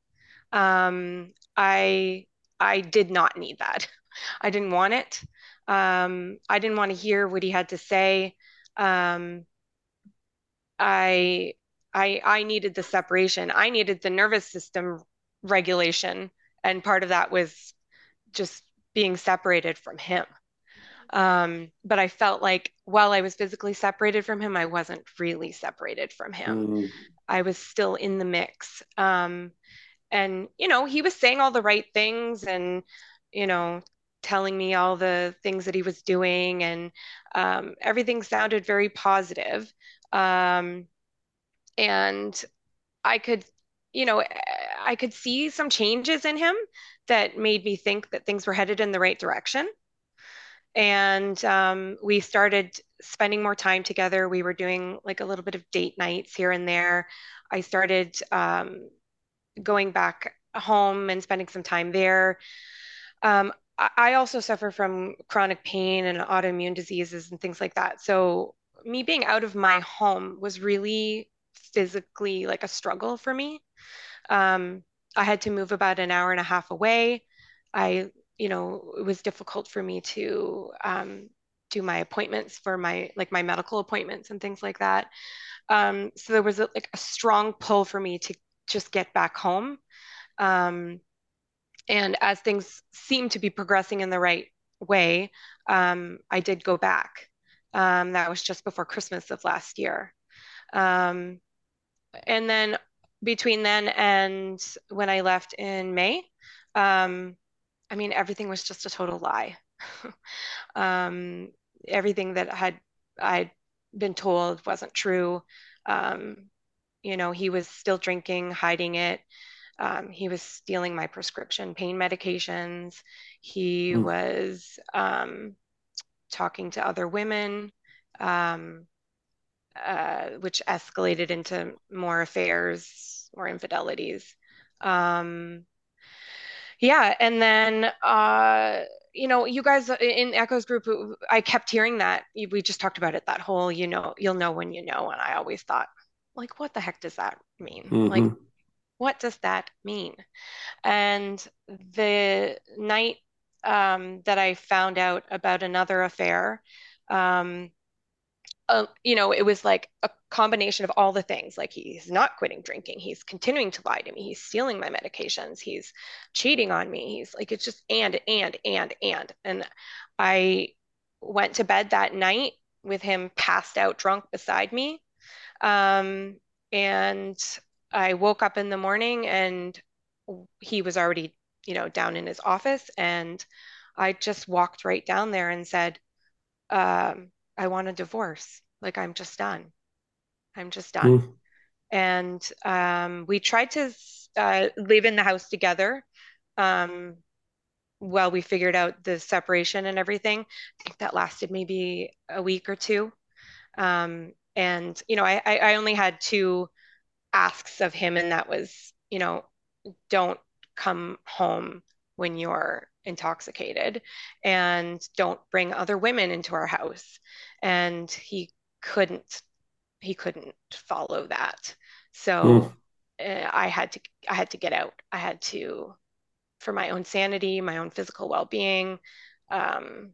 Um, I I did not need that. I didn't want it. Um, I didn't want to hear what he had to say. Um, I I I needed the separation. I needed the nervous system regulation, and part of that was just being separated from him. Um, but I felt like while I was physically separated from him, I wasn't really separated from him.
Mm,
I was still in the mix. Um, and, you know, he was saying all the right things and, you know, telling me all the things that he was doing, and um, everything sounded very positive. Um, and I could, you know, I could see some changes in him that made me think that things were headed in the right direction. And um, we started spending more time together. We were doing like a little bit of date nights here and there. I started um, going back home and spending some time there. Um, I also suffer from chronic pain and autoimmune diseases and things like that. So me being out of my home was really physically like a struggle for me. Um, I had to move about an hour and a half away. I, you know, it was difficult for me to um, do my appointments for my like my medical appointments and things like that. Um, so there was a, like a strong pull for me to just get back home. Um, and as things seemed to be progressing in the right way, um, I did go back. Um, that was just before Christmas of last year. Um, and then between then and when I left in May, um, I mean, everything was just a total lie. [LAUGHS] Um, everything that had I'd been told wasn't true. Um, you know, he was still drinking, hiding it. Um, he was stealing my prescription pain medications. He
mm,
was um, talking to other women, um, uh, which escalated into more affairs or infidelities. Um, yeah, and then uh, you know, you guys in Echoes group, I kept hearing that. We just talked about it, that whole, you know, you'll know when you know. And I always thought, like, what the heck does that mean? Like,
mhm.
what does that mean? And the night um, that I found out about another affair, um, uh, you know, it was like a combination of all the things. Like he's not quitting drinking, he's continuing to lie to me, he's stealing my medications, he's cheating on me. He's like, it's just and, and, and, and. And I went to bed that night with him passed out drunk beside me. Um, and I woke up in the morning and he was already, you know, down in his office and I just walked right down there and said, um, I want a divorce. Like I'm just done. I'm just done. Mm. And um, we tried to uh, live in the house together um, while we figured out the separation and everything. I think that lasted maybe a week or two. Um, and you know, I, I only had two asks of him, and that was, you know, don't come home when you're intoxicated and don't bring other women into our house. And he couldn't he couldn't follow that. So uh, i had to i had to get out. I had to for my own sanity my own physical well-being um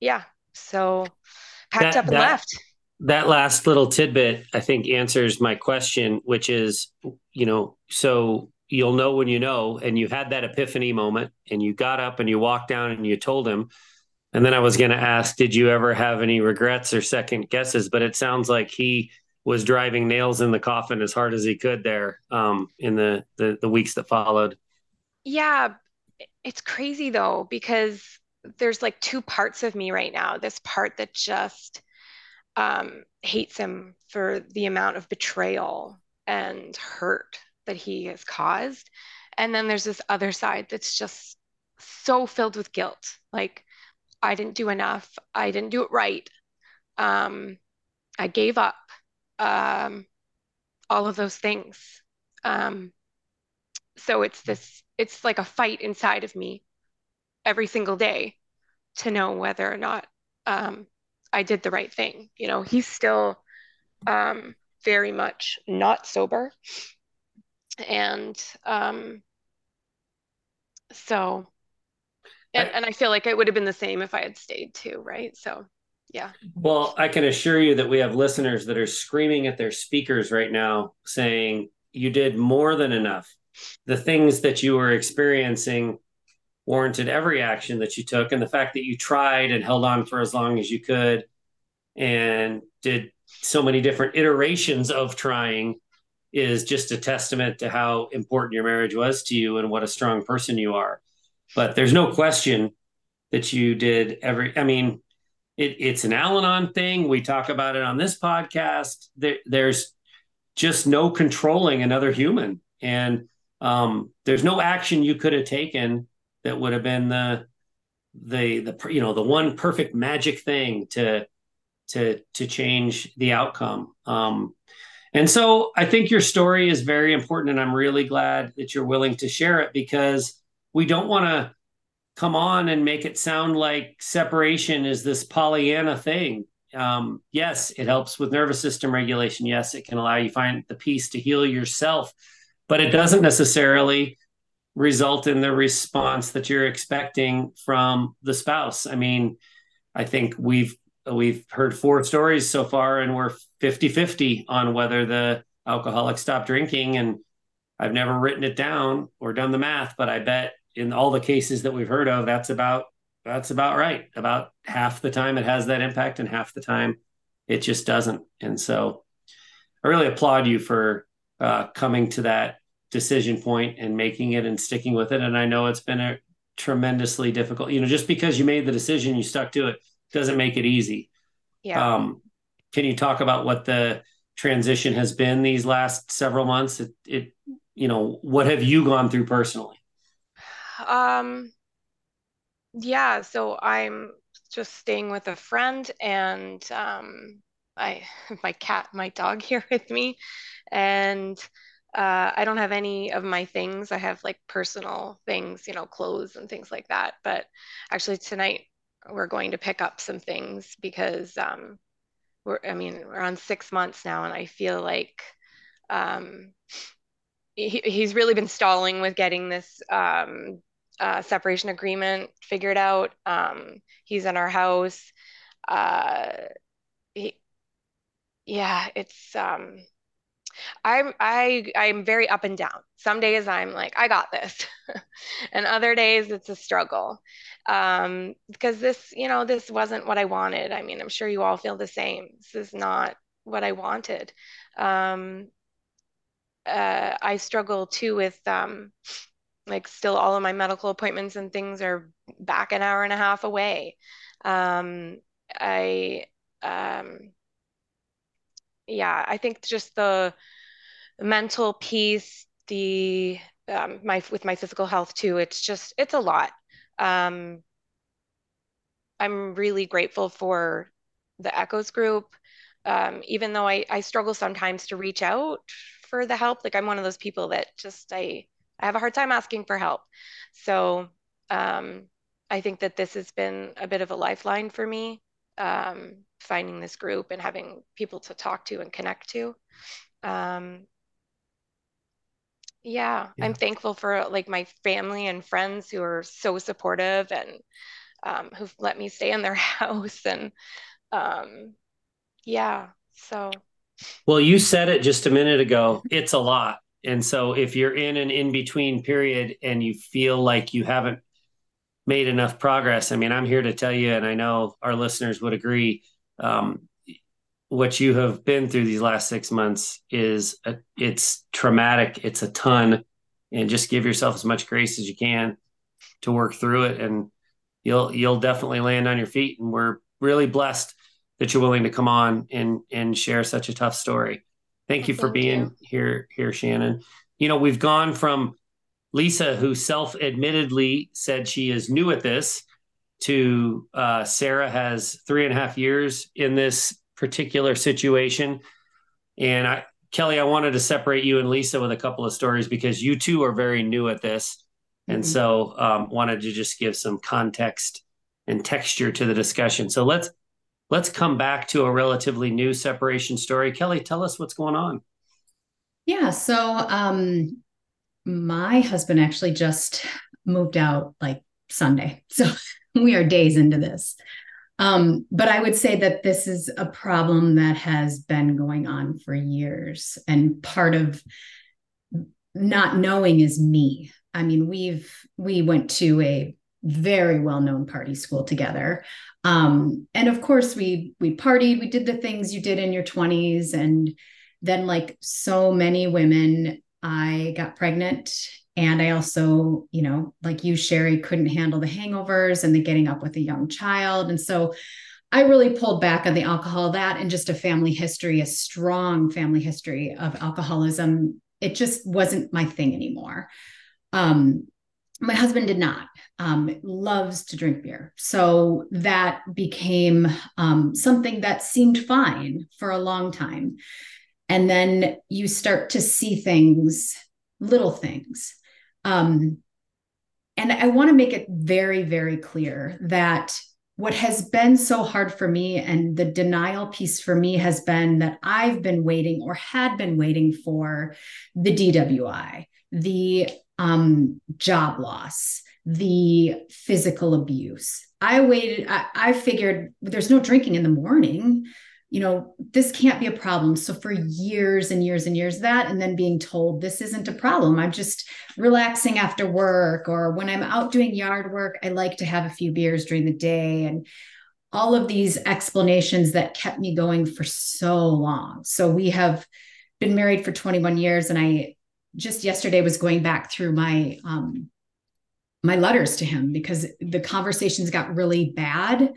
yeah. So packed that, up and
that,
left.
that last little tidbit i think answers my question which is you know so you'll know when you know. And you had that epiphany moment and you got up and you walked down and you told him. And then i was going to ask did you ever have any regrets or second guesses? But it sounds like he was driving nails in the coffin as hard as he could there um, in the, the the weeks that followed.
Yeah. It's crazy though because there's like two parts of me right now. This part that just um, hates him for the amount of betrayal and hurt that he has caused. And then there's this other side that's just so filled with guilt. Like, I didn't do enough. I didn't do it right. Um, I gave up. Um, all of those things. Um, so it's this, it's like a fight inside of me every single day to know whether or not um, I did the right thing. You know, he's still um, very much not sober and um, so and, I, and I feel like it would have been the same if I had stayed too, right? So yeah.
Well, I can assure you that we have listeners that are screaming at their speakers right now saying you did more than enough. The things that you were experiencing warranted every action that you took and the fact that you tried and held on for as long as you could and did so many different iterations of trying is just a testament to how important your marriage was to you and what a strong person you are. But there's no question that you did every, I mean, it, it's an Al Anon thing. We talk about it on this podcast. There, there's just no controlling another human. And um, there's no action you could have taken that would have been the, the, the, you know, the one perfect magic thing to, to, to change the outcome. Um, and so I think your story is very important. And I'm really glad that you're willing to share it because we don't want to come on and make it sound like separation is this Pollyanna thing. Um, yes, it helps with nervous system regulation. Yes, it can allow you find the peace to heal yourself, but it doesn't necessarily result in the response that you're expecting from the spouse. I mean, I think we've we've heard four stories so far and we're 50-50 on whether the alcoholic stopped drinking and i've never written it down or done the math but i bet in all the cases that we've heard of that's about that's about right. About half the time it has that impact and half the time it just doesn't. And so i really applaud you for uh, coming to that decision point and making it and sticking with it. And i know it's been a tremendously difficult you know just because you made the decision you stuck to it doesn't make it easy.
Yeah. Um,
can you talk about what the transition has been these last several months? It, it, you know, what have you gone through personally?
Um, yeah, so I'm just staying with a friend and um, I [LAUGHS] my cat, my dog here [LAUGHS] with me, and uh, I don't have any of my things. I have like personal things, you know, clothes and things like that. But actually, tonight we're going to pick up some things because um, we're I mean we're on six months now, and I feel like um, he, he's really been stalling with getting this um, uh, separation agreement figured out. Um, he's in our house. Uh, he, yeah, it's um, I'm I I'm very up and down. Some days I'm like, I got this. [LAUGHS] and other days it's a struggle. Um, because this, you know, this wasn't what I wanted. I mean, I'm sure you all feel the same. This is not what I wanted. Um, uh, I struggle too with um, like still all of my medical appointments and things are back an hour and a half away. Um, I um, yeah, I think just the mental piece, the um, my with my physical health too. It's just it's a lot. Um, I'm really grateful for the Echoes group. Um, even though I, I struggle sometimes to reach out for the help, like I'm one of those people that just I I have a hard time asking for help. So um, I think that this has been a bit of a lifeline for me, um, finding this group and having people to talk to and connect to. Um, yeah, yeah, I'm thankful for like my family and friends who are so supportive and um, who've let me stay in their [LAUGHS] house and um, yeah, so.
Well, you said it just a minute ago. It's a lot. And so if you're in an in between period and you feel like you haven't made enough progress, I mean, I'm here to tell you, and I know our listeners would agree. Um, what you have been through these last six months is a, it's traumatic. It's a ton, and just give yourself as much grace as you can to work through it, and you'll you'll definitely land on your feet. And we're really blessed that you're willing to come on and and share such a tough story. Thank you for Thank being you. here here, Shannon. You know, we've gone from Lisa, who self-admittedly said she is new at this, to uh, Sarah has three and a half years in this particular situation. And I, Kelly, I wanted to separate you and Lisa with a couple of stories because you two are very new at this. And mm-hmm. so um, wanted to just give some context and texture to the discussion. So let's let's come back to a relatively new separation story. Kelly, tell us what's going on.
Yeah, so um my husband actually just moved out like Sunday. So we are days into this. Um, but I would say that this is a problem that has been going on for years. And part of not knowing is me. I mean, we've we went to a very well-known party school together. Um, and of course we we partied, we did the things you did in your 20s. And then, like so many women, I got pregnant and I also, you know, like you, Sheri, couldn't handle the hangovers and the getting up with a young child. And so I really pulled back on the alcohol, that and just a family history, a strong family history of alcoholism. It just wasn't my thing anymore. Um, my husband did not um, loves to drink beer so that became um, something that seemed fine for a long time and then you start to see things little things um, and I want to make it very, very clear that what has been so hard for me and the denial piece for me has been that I've been waiting or had been waiting for the DWI, the um, job loss, the physical abuse. I waited, I, I figured there's no drinking in the morning you know, this can't be a problem. So for years and years and years that, and then being told this isn't a problem. I'm just relaxing after work, or when I'm out doing yard work, I like to have a few beers during the day. And all of these explanations that kept me going for so long. So we have been married for 21 years, and I just yesterday was going back through my um, my letters to him because the conversations got really bad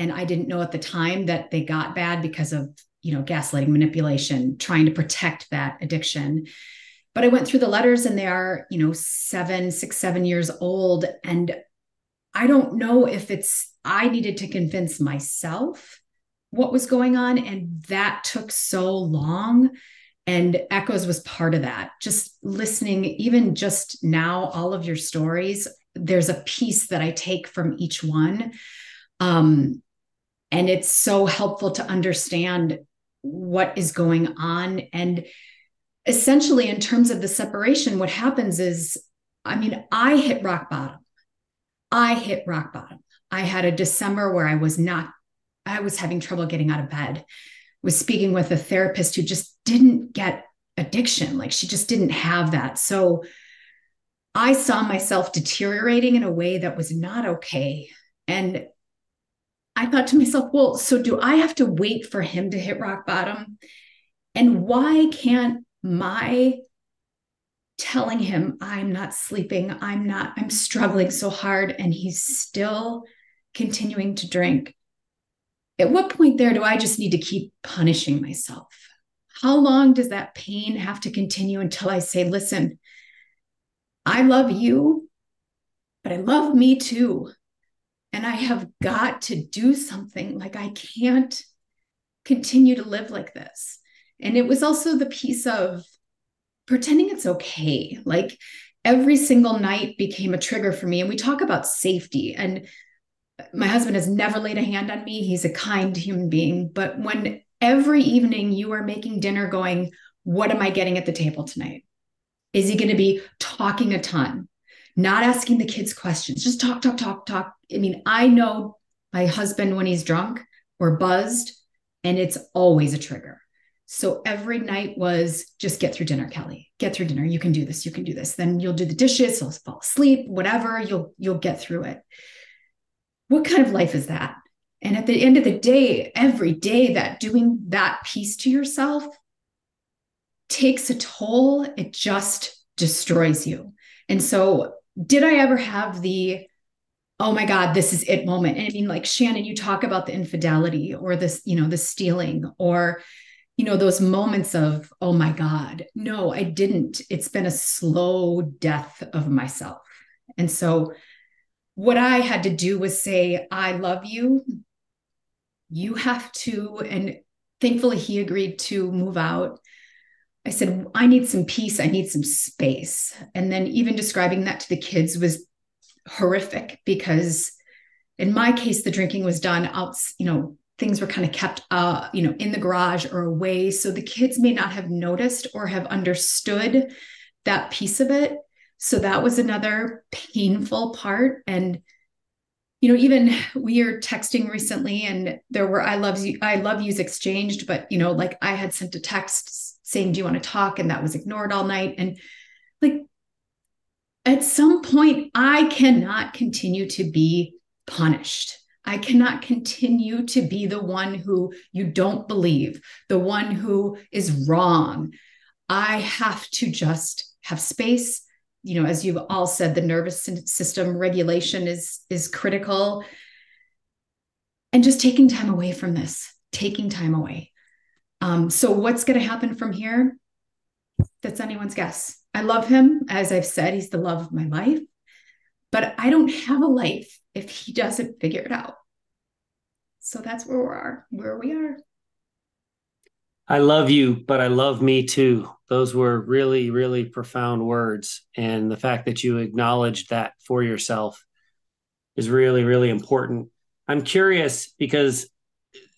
and i didn't know at the time that they got bad because of you know gaslighting manipulation trying to protect that addiction. But i went through the letters and they are you know seven six seven years old. And i don't know if it's i needed to convince myself what was going on. And that took so long. And echoes was part of that. Just listening even just now all of your stories there's a piece that i take from each one. Um, and it's so helpful to understand what is going on. And essentially, in terms of the separation, what happens is, I mean, I hit rock bottom. I hit rock bottom. I had a December where I was not, I was having trouble getting out of bed, was speaking with a therapist who just didn't get addiction. Like she just didn't have that. So I saw myself deteriorating in a way that was not okay. And I thought to myself, well, so do I have to wait for him to hit rock bottom? And why can't my telling him, I'm not sleeping, I'm not, I'm struggling so hard, and he's still continuing to drink. At what point there do I just need to keep punishing myself? How long does that pain have to continue until I say, listen, I love you, but I love me too. And I have got to do something. Like I can't continue to live like this. And it was also the piece of pretending it's okay. Like every single night became a trigger for me. And we talk about safety. And my husband has never laid a hand on me. He's a kind human being. But when every evening you are making dinner going, what am I getting at the table tonight? Is he going to be talking a ton, not asking the kids questions, just talk, talk, talk, talk? I mean, I know my husband when he's drunk or buzzed, and it's always a trigger. So every night was just get through dinner, Kelly. Get through dinner. You can do this. You can do this. Then you'll do the dishes. You'll fall asleep. Whatever. You'll you'll get through it. What kind of life is that? And at the end of the day, every day that doing that piece to yourself takes a toll, it just destroys you. And so, did I ever have the, oh my God, this is it moment? And I mean, like Shannon, you talk about the infidelity or this, you know, the stealing or, you know, those moments of, oh my God. No, I didn't. It's been a slow death of myself. And so, what I had to do was say, I love you. You have to, and thankfully he agreed to move out I said, I need some peace. I need some space. And then even describing that to the kids was horrific because in my case, the drinking was done out, you know, things were kind of kept uh, you know, in the garage or away. So the kids may not have noticed or have understood that piece of it. So that was another painful part. And you know, even we are texting recently and there were I love you, I love yous exchanged, but you know, like I had sent a text saying, Do you want to talk? And that was ignored all night. And like at some point, I cannot continue to be punished. I cannot continue to be the one who you don't believe, the one who is wrong. I have to just have space. You know, as you've all said, the nervous system regulation is is critical. And just taking time away from this, taking time away. Um, so what's going to happen from here? That's anyone's guess. I love him. As I've said, he's the love of my life. But I don't have a life if he doesn't figure it out. So that's where we are, where we are.
I love you, but I love me too. Those were really, really profound words. And the fact that you acknowledged that for yourself is really, really important. I'm curious because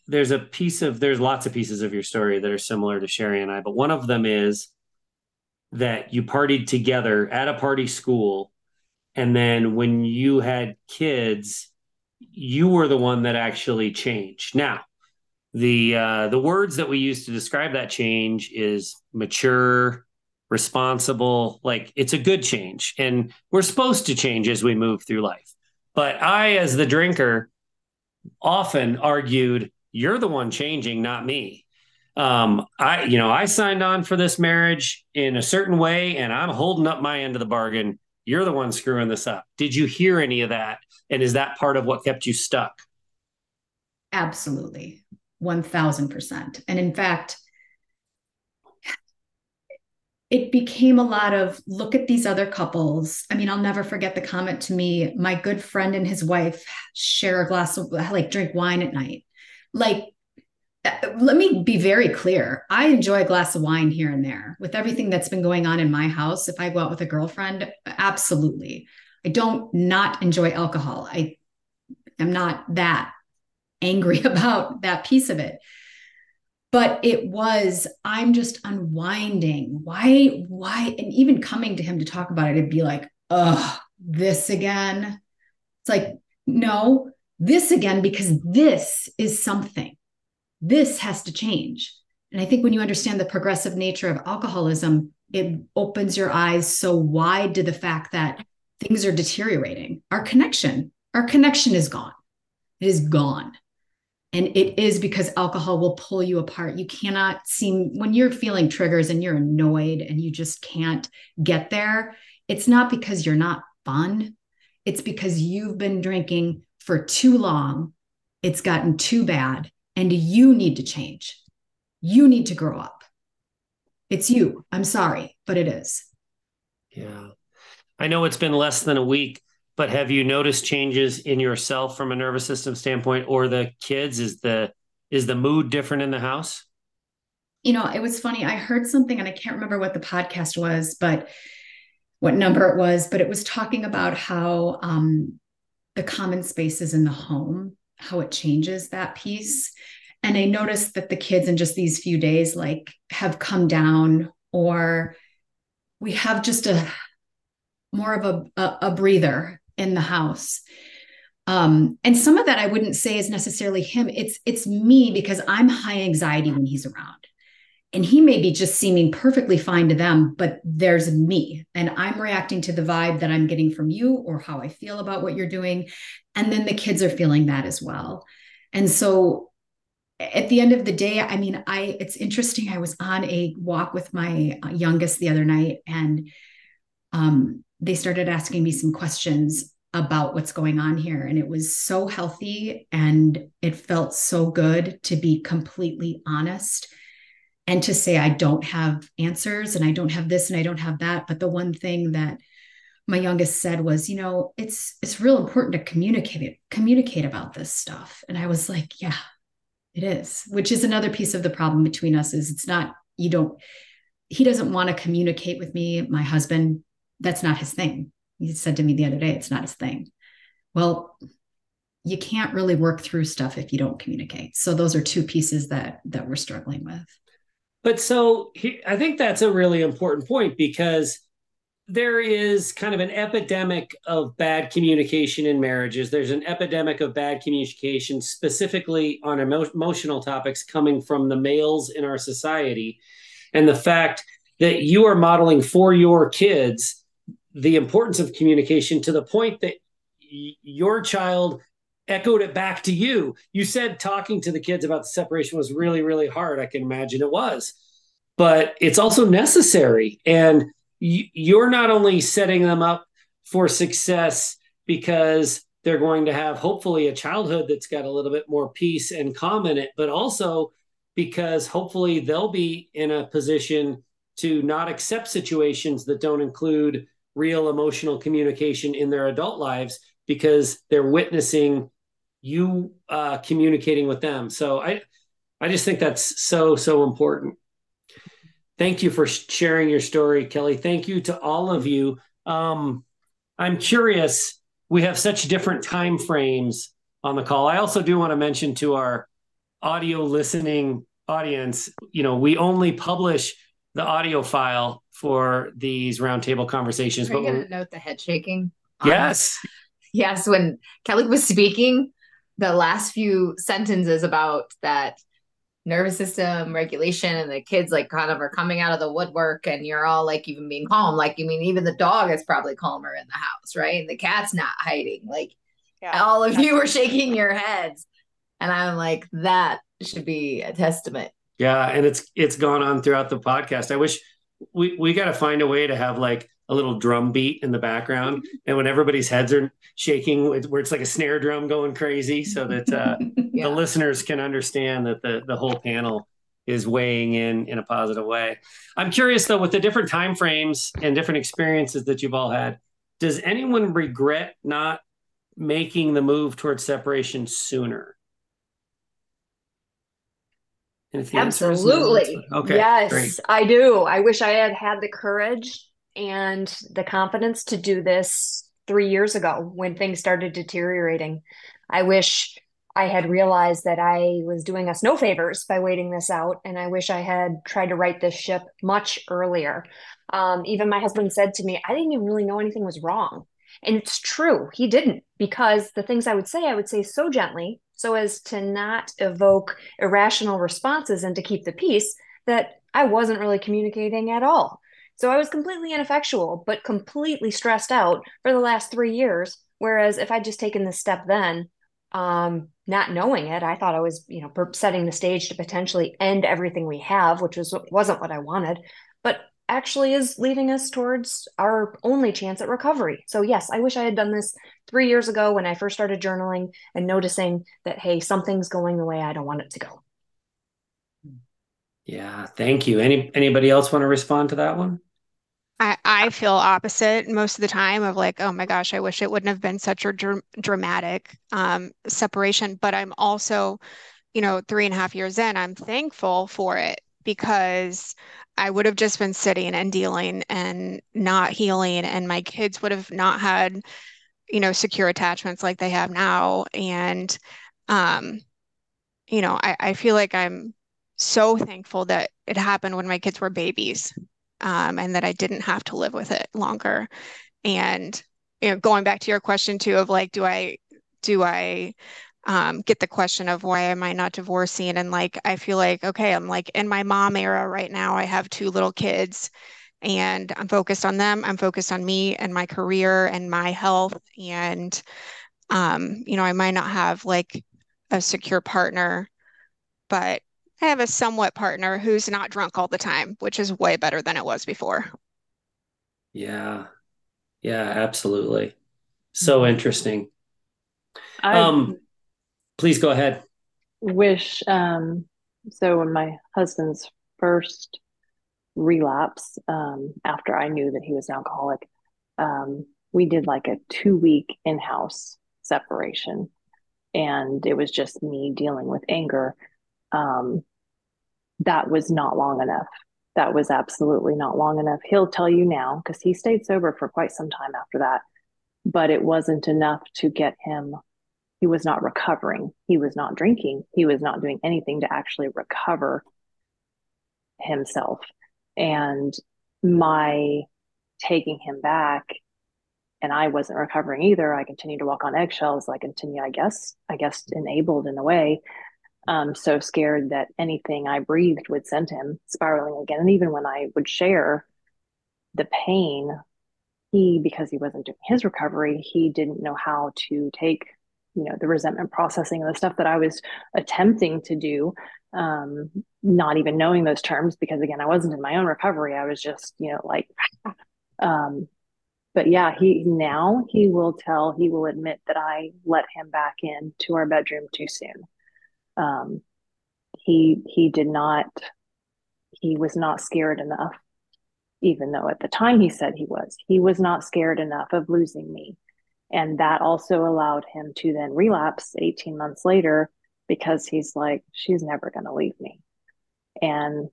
there's a piece of there's lots of pieces of your story that are similar to Sheri and I, but one of them is that you partied together at a party school, and then when you had kids, you were the one that actually changed. Now, the uh, the words that we use to describe that change is mature, responsible. Like it's a good change, and we're supposed to change as we move through life. But I, as the drinker, often argued you're the one changing, not me. Um, I, you know, I signed on for this marriage in a certain way, and I'm holding up my end of the bargain. You're the one screwing this up. Did you hear any of that? And is that part of what kept you stuck?
Absolutely. 1000%. And in fact, it became a lot of look at these other couples. I mean, I'll never forget the comment to me. My good friend and his wife share a glass of like drink wine at night like uh, let me be very clear. I enjoy a glass of wine here and there. With everything that's been going on in my house, if I go out with a girlfriend, absolutely. I don't not enjoy alcohol. I am not that angry [LAUGHS] about that piece of it. But it was, I'm just unwinding. Why, why? And even coming to him to talk about it, it'd be like, oh, this again. It's like, no, this again because this is something. This has to change. And I think when you understand the progressive nature of alcoholism, it opens your eyes so wide to the fact that things are deteriorating. Our connection, our connection is gone. It is gone. And it is because alcohol will pull you apart. You cannot seem, when you're feeling triggers and you're annoyed and you just can't get there, it's not because you're not fun. It's because you've been drinking for too long. It's gotten too bad and you need to change. You need to grow up. It's you. I'm sorry, but it is.
Yeah. I know it's been less than a week, but have you noticed changes in yourself from a nervous system standpoint or the kids? Is the is the mood different in the house?
You know, it was funny. I heard something and I can't remember what the podcast was, but what number it was, but it was talking about how um, the common spaces in the home, how it changes that piece. And I noticed that the kids in just these few days, like, have come down, or we have just a more of a, a, a breather in the house. Um, and some of that i wouldn't say is necessarily him. It's it's me because i'm high anxiety when he's around and he may be just seeming perfectly fine to them but there's me and i'm reacting to the vibe that i'm getting from you or how i feel about what you're doing. And then the kids are feeling that as well. And so at the end of the day i mean i it's interesting. I was on a walk with my youngest the other night and um, they started asking me some questions about what's going on here. And it was so healthy and it felt so good to be completely honest and to say, I don't have answers and I don't have this and I don't have that. But the one thing that my youngest said was, you know, it's it's real important to communicate it, communicate about this stuff. And I was like, yeah, it is, which is another piece of the problem between us is it's not, you don't, he doesn't want to communicate with me. My husband that's not his thing. He said to me the other day, it's not his thing. Well, you can't really work through stuff if you don't communicate. So those are two pieces that that we're struggling with.
But so he, I think that's a really important point because there is kind of an epidemic of bad communication in marriages. There's an epidemic of bad communication, specifically on emo- emotional topics, coming from the males in our society. And the fact that you are modeling for your kids the importance of communication to the point that y- your child echoed it back to you. You said talking to the kids about the separation was really, really hard. I can imagine it was, but it's also necessary. And you're not only setting them up for success because they're going to have hopefully a childhood that's got a little bit more peace and calm in it, but also because hopefully they'll be in a position to not accept situations that don't include real emotional communication in their adult lives because they're witnessing you uh, communicating with them. So I, I just think that's so so important. Thank you for sharing your story, Kelly. Thank you to all of you. Um, I'm curious. We have such different time frames on the call. I also do want to mention to our audio listening audience, you know, we only publish the audio file for these roundtable conversations.
Are you going to note the head shaking?
Yes.
Yes. When Kelly was speaking, the last few sentences about that nervous system regulation and the kids like kind of are coming out of the woodwork and you're all like even being calm like you mean even the dog is probably calmer in the house right and the cat's not hiding like yeah. all of you were shaking your heads and i'm like that should be a testament
yeah, and it's it's gone on throughout the podcast. I wish we we got to find a way to have like a little drum beat in the background, [LAUGHS] and when everybody's heads are shaking, where it's like a snare drum going crazy, so that uh, [LAUGHS] yeah. the listeners can understand that the the whole panel is weighing in in a positive way. I'm curious though, with the different time frames and different experiences that you've all had, does anyone regret not making the move towards separation sooner?
Absolutely.
Okay.
Yes,
great.
I do. I wish I had had the courage and the confidence to do this three years ago when things started deteriorating. I wish I had realized that I was doing us no favors by waiting this out. And I wish I had tried to right this ship much earlier. Um, even my husband said to me, I didn't even really know anything was wrong. And it's true, he didn't, because the things I would say, I would say so gently so as to not evoke irrational responses and to keep the peace that I wasn't really communicating at all. So I was completely ineffectual, but completely stressed out for the last three years. Whereas if I'd just taken this step then, um, not knowing it, I thought I was, you know, setting the stage to potentially end everything we have, which was wasn't what I wanted, but actually is leading us towards our only chance at recovery. So yes, I wish I had done this three years ago when I first started journaling and noticing that hey, something's going the way I don't want it to go.
Yeah, thank you. Any anybody else want to respond to that one?
I, feel opposite most of the time of like, oh my gosh, I wish it wouldn't have been such a dr- dramatic um, separation. But I'm also, you know, three and a half years in, I'm thankful for it because I would have just been sitting and dealing and not healing, and my kids would have not had, you know, secure attachments like they have now. And, um, you know, I, I feel like I'm so thankful that it happened when my kids were babies um, and that I didn't have to live with it longer. And you know, going back to your question too of like, do I do I um, get the question of why am I not divorcing? And like, I feel like, okay, I'm like in my mom era right now. I have two little kids and I'm focused on them. I'm focused on me and my career and my health. And, um, you know, I might not have like a secure partner, but I have a somewhat partner who's not drunk all the time, which is way better than it was before.
Yeah. Yeah, absolutely. So mm-hmm. interesting.
I
um please go ahead.
Wish um so when my husband's first relapse um after I knew that he was an alcoholic um we did like a 2 week in-house separation and it was just me dealing with anger um that was not long enough. That was absolutely not long enough. He'll tell you now because he stayed sober for quite some time after that, but it wasn't enough to get him. He was not recovering. He was not drinking. He was not doing anything to actually recover himself. And my taking him back and I wasn't recovering either. I continued to walk on eggshells. I continue, I guess, I guess enabled in a way um, so scared that anything I breathed would send him spiraling again. And even when I would share the pain, he, because he wasn't doing his recovery, he didn't know how to take, you know, the resentment processing and the stuff that I was attempting to do, um, not even knowing those terms because again, I wasn't in my own recovery. I was just, you know, like, [LAUGHS] um, but yeah, he now he will tell, he will admit that I let him back in to our bedroom too soon um, he he did not he was not scared enough even though at the time he said he was. He was not scared enough of losing me. And that also allowed him to then relapse 18 months later because he's like she's never going to leave me. And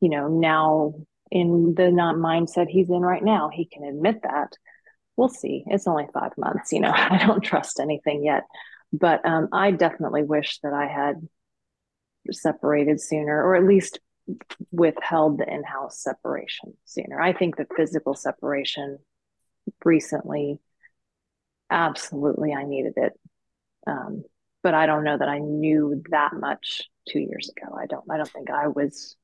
you know now in the not mindset he's in right now he can admit that. We'll see. It's only five months you know [LAUGHS] i don't trust anything yet but um, I definitely wish that I had separated sooner, or at least withheld the in-house separation sooner. I think the physical separation recently, absolutely, I needed it. Um, but I don't know that I knew that much two years ago. I don't. I don't think I was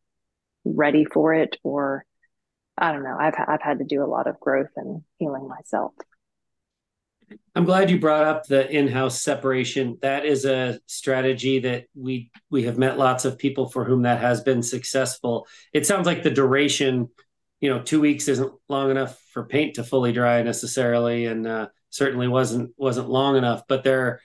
ready for it, or I don't know. I've I've had to do a lot of growth and healing myself.
I'm glad you brought up the in-house separation. That is a strategy that we we have met lots of people for whom that has been successful. It sounds like the duration, you know, two weeks isn't long enough for paint to fully dry necessarily, and uh, certainly wasn't wasn't long enough. But there,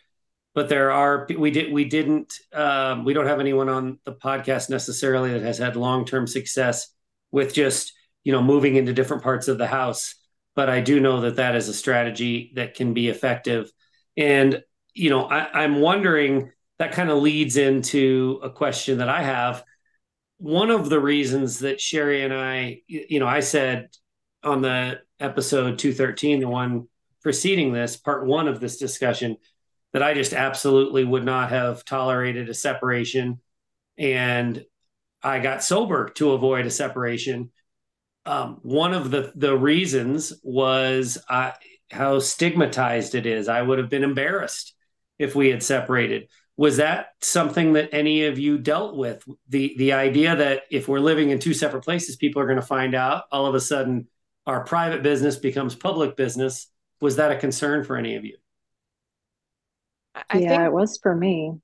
but there are we did we didn't um, we don't have anyone on the podcast necessarily that has had long-term success with just you know moving into different parts of the house but I do know that that is a strategy that can be effective. And, you know, I, I'm wondering that kind of leads into a question that I have. One of the reasons that Sheri and I, you know, I said on the episode 213, the one preceding this, part one of this discussion, that I just absolutely would not have tolerated a separation. And I got sober to avoid a separation um, one of the the reasons was uh, how stigmatized it is. I would have been embarrassed if we had separated. Was that something that any of you dealt with? The the idea that if we're living in two separate places, people are going to find out. All of a sudden, our private business becomes public business. Was that a concern for any of you?
I
yeah,
think
it was for me.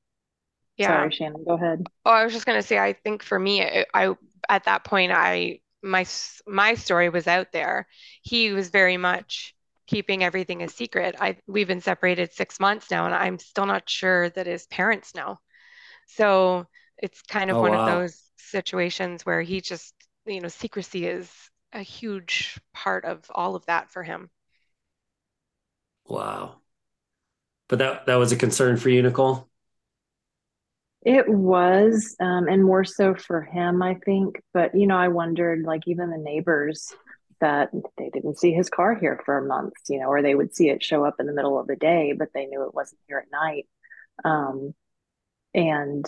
yeah.
Sorry, Shannon, go ahead.
Oh, I was just gonna say, I think for me, I, I at that point, I my my story was out there. He was very much keeping everything a secret. I we've been separated six months now, and I'm still not sure that his parents know. So it's kind of
Oh,
one of those situations where he just, you know, secrecy is a huge part of all of that for him.
Wow. But that that was a concern for you, Nicole?
It was, um, and more so for him, I think. But, you know, I wondered, like, even the neighbors that they didn't see his car here for months, you know, or they would see it show up in the middle of the day, but they knew it wasn't here at night. Um, and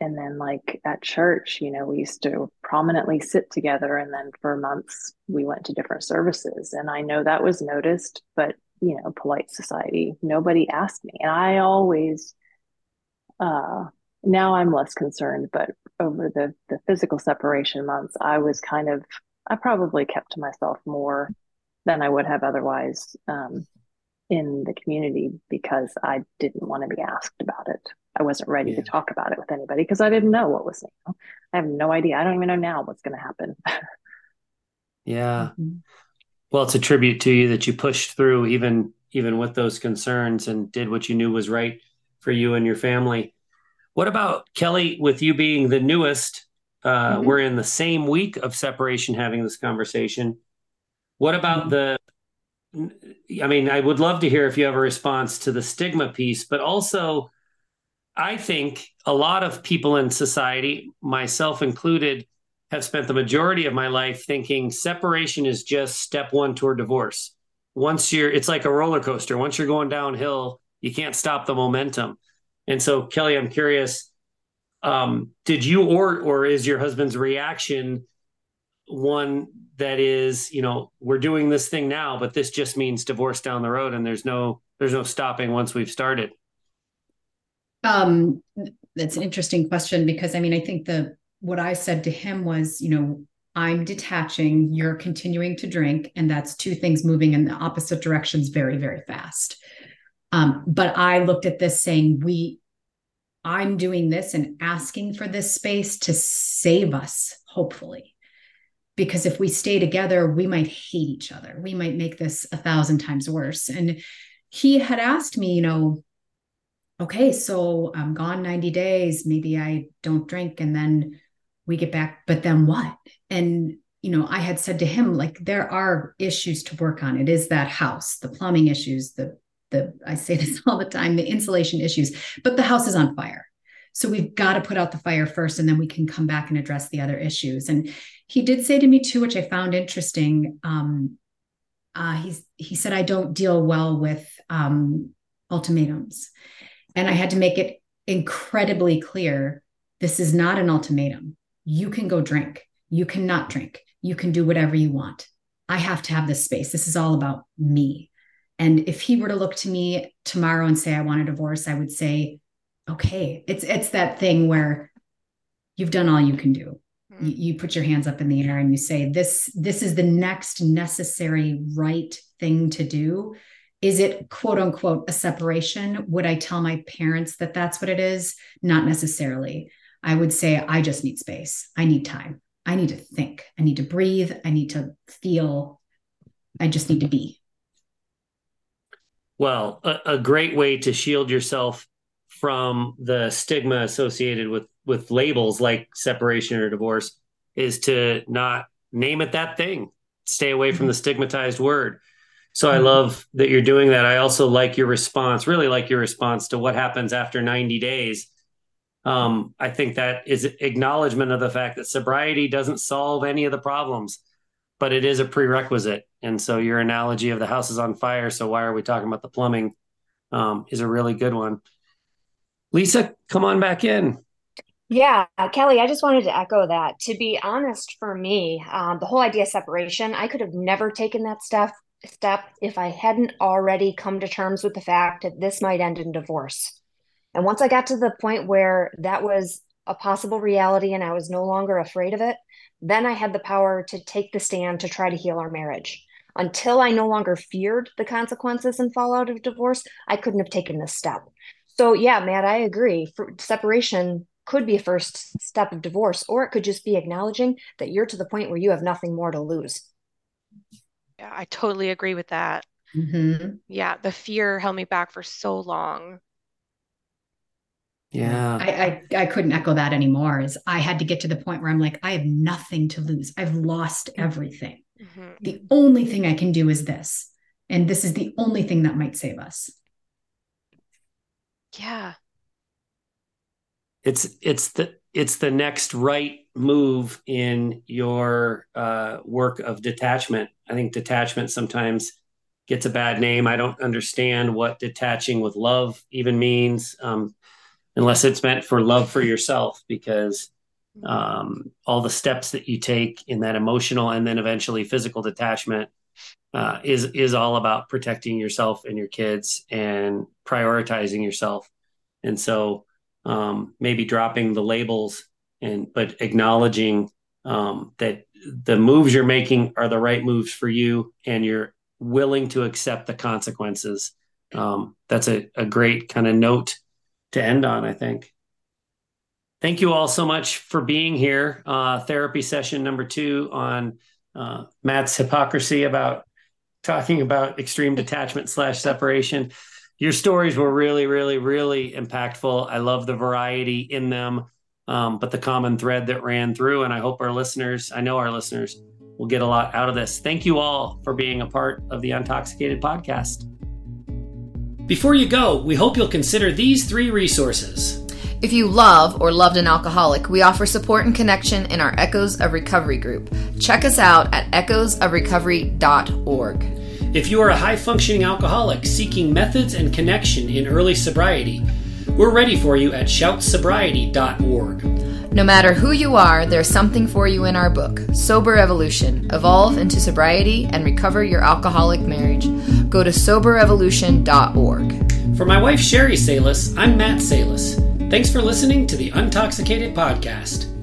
and then like at church, you know, we used to prominently sit together, and then for months we went to different services. And I know that was noticed, but you know, polite society, nobody asked me. And I always uh now I'm less concerned, but over the the physical separation months, I was kind of I probably kept to myself more than I would have otherwise um, in the community because I didn't want to be asked about it. I wasn't ready
Yeah.
to talk about it with anybody because I didn't know what was. You know, I have no idea. I don't even know now what's going to happen. [LAUGHS]
Yeah.
Mhm.
Well, it's a tribute to you that you pushed through even even with those concerns and did what you knew was right for you and your family. What about Kelly with you being the newest? Uh,
Mhm.
We're in the same week of separation having this conversation. What about the I mean, I would love to hear if you have a response to the stigma piece, but also I think a lot of people in society, myself included, have spent the majority of my life thinking separation is just step one toward divorce. Once you're, it's like a roller coaster. Once you're going downhill, you can't stop the momentum. And so, Kelly, I'm curious, um, did you or or is your husband's reaction one that is, you know, we're doing this thing now, but this just means divorce down the road, and there's no there's no stopping once we've started.
Um, that's an interesting question because I mean, I think the what I said to him was, you know, I'm detaching, you're continuing to drink, and that's two things moving in the opposite directions very, very fast. Um, but I looked at this saying, we, I'm doing this and asking for this space to save us, hopefully. Because if we stay together, we might hate each other. We might make this a thousand times worse. And he had asked me, you know, okay, so I'm gone 90 days. Maybe I don't drink and then we get back, but then what? And, you know, I had said to him, like, there are issues to work on. It is that house, the plumbing issues, the, the, I say this [LAUGHS] all the time, the insulation issues, but the house is on fire. So we've got to put out the fire first and then we can come back and address the other issues. And he did say to me too, which I found interesting. Um, uh, he's, he said, I don't deal well with um, ultimatums. And I had to make it incredibly clear this is not an ultimatum. You can go drink, you cannot drink, you can do whatever you want. I have to have this space. This is all about me. And if he were to look to me tomorrow and say, I want a divorce, I would say, okay, it's it's that thing where you've done all you can do. Hmm. You, you put your hands up in the air and you say, this, this is the next necessary right thing to do. Is it quote unquote a separation? Would i tell my parents that that's what it is? Not necessarily. I would say i just need space. I need time. I need to think. I need to breathe. I need to feel. I just need to be
Well, a, a great way to shield yourself from the stigma associated with with labels like separation or divorce is to not name it that thing. Stay away from the stigmatized word. So I love that you're doing that. I also like your response, really like your response to what happens after 90 days. Um, I think that is acknowledgement of the fact that sobriety doesn't solve any of the problems, but it is a prerequisite. And so your analogy of the house is on fire. So why are we talking about the plumbing? Um, is a really good one. Lisa, come on back in.
Yeah, Kelly, I just wanted to echo that. To be honest, for me, um, the whole idea of separation, I could have never taken that step step if I hadn't already come to terms with the fact that this might end in divorce. And once I got to the point where that was a possible reality and I was no longer afraid of it, then I had the power to take the stand to try to heal our marriage. Until I no longer feared the consequences and fallout of divorce, I couldn't have taken this step. So, yeah, Matt, I agree. For separation could be a first step of divorce, or it could just be acknowledging that you're to the point where you have nothing more to lose.
Yeah, I totally agree with that.
Mm-hmm.
Yeah, the fear held me back for so long.
Yeah.
I, I I couldn't echo that anymore. Is I had to get to the point where I'm like, I have nothing to lose. I've lost everything.
Mm-hmm.
The only thing I can do is this. And this is the only thing that might save us.
Yeah.
it's it's the it's the next right move in your uh, work of detachment. I think detachment sometimes gets a bad name. I don't understand what detaching with love even means, um, unless it's meant for love for yourself, because um, all the steps that you take in that emotional and then eventually physical detachment uh, is is all about protecting yourself and your kids and prioritizing yourself. And so um, maybe dropping the labels and but acknowledging um, that the moves you're making are the right moves for you and you're willing to accept the consequences. Um, that's a, a great kind of note to end on, I think. Thank you all so much for being here. Uh, therapy session number two on uh, Matt's hypocrisy about talking about extreme detachment slash separation. Your stories were really, really, really impactful. I love the variety in them, um, but the common thread that ran through. And I hope our listeners, I know our listeners, will get a lot out of this. Thank you all for being a part of the Untoxicated podcast. Before you go, we hope you'll consider these three resources.
If you love or loved an alcoholic, we offer support and connection in our Echoes of Recovery group. Check us out at echoesofrecovery.org.
If you are a high functioning alcoholic seeking methods and connection in early sobriety, we're ready for you at shoutsobriety.org.
No matter who you are, there's something for you in our book, Sober Evolution Evolve into Sobriety and Recover Your Alcoholic Marriage. Go to soberevolution.org.
For my wife, Sheri Salis, I'm Matt Salis. Thanks for listening to the Untoxicated Podcast.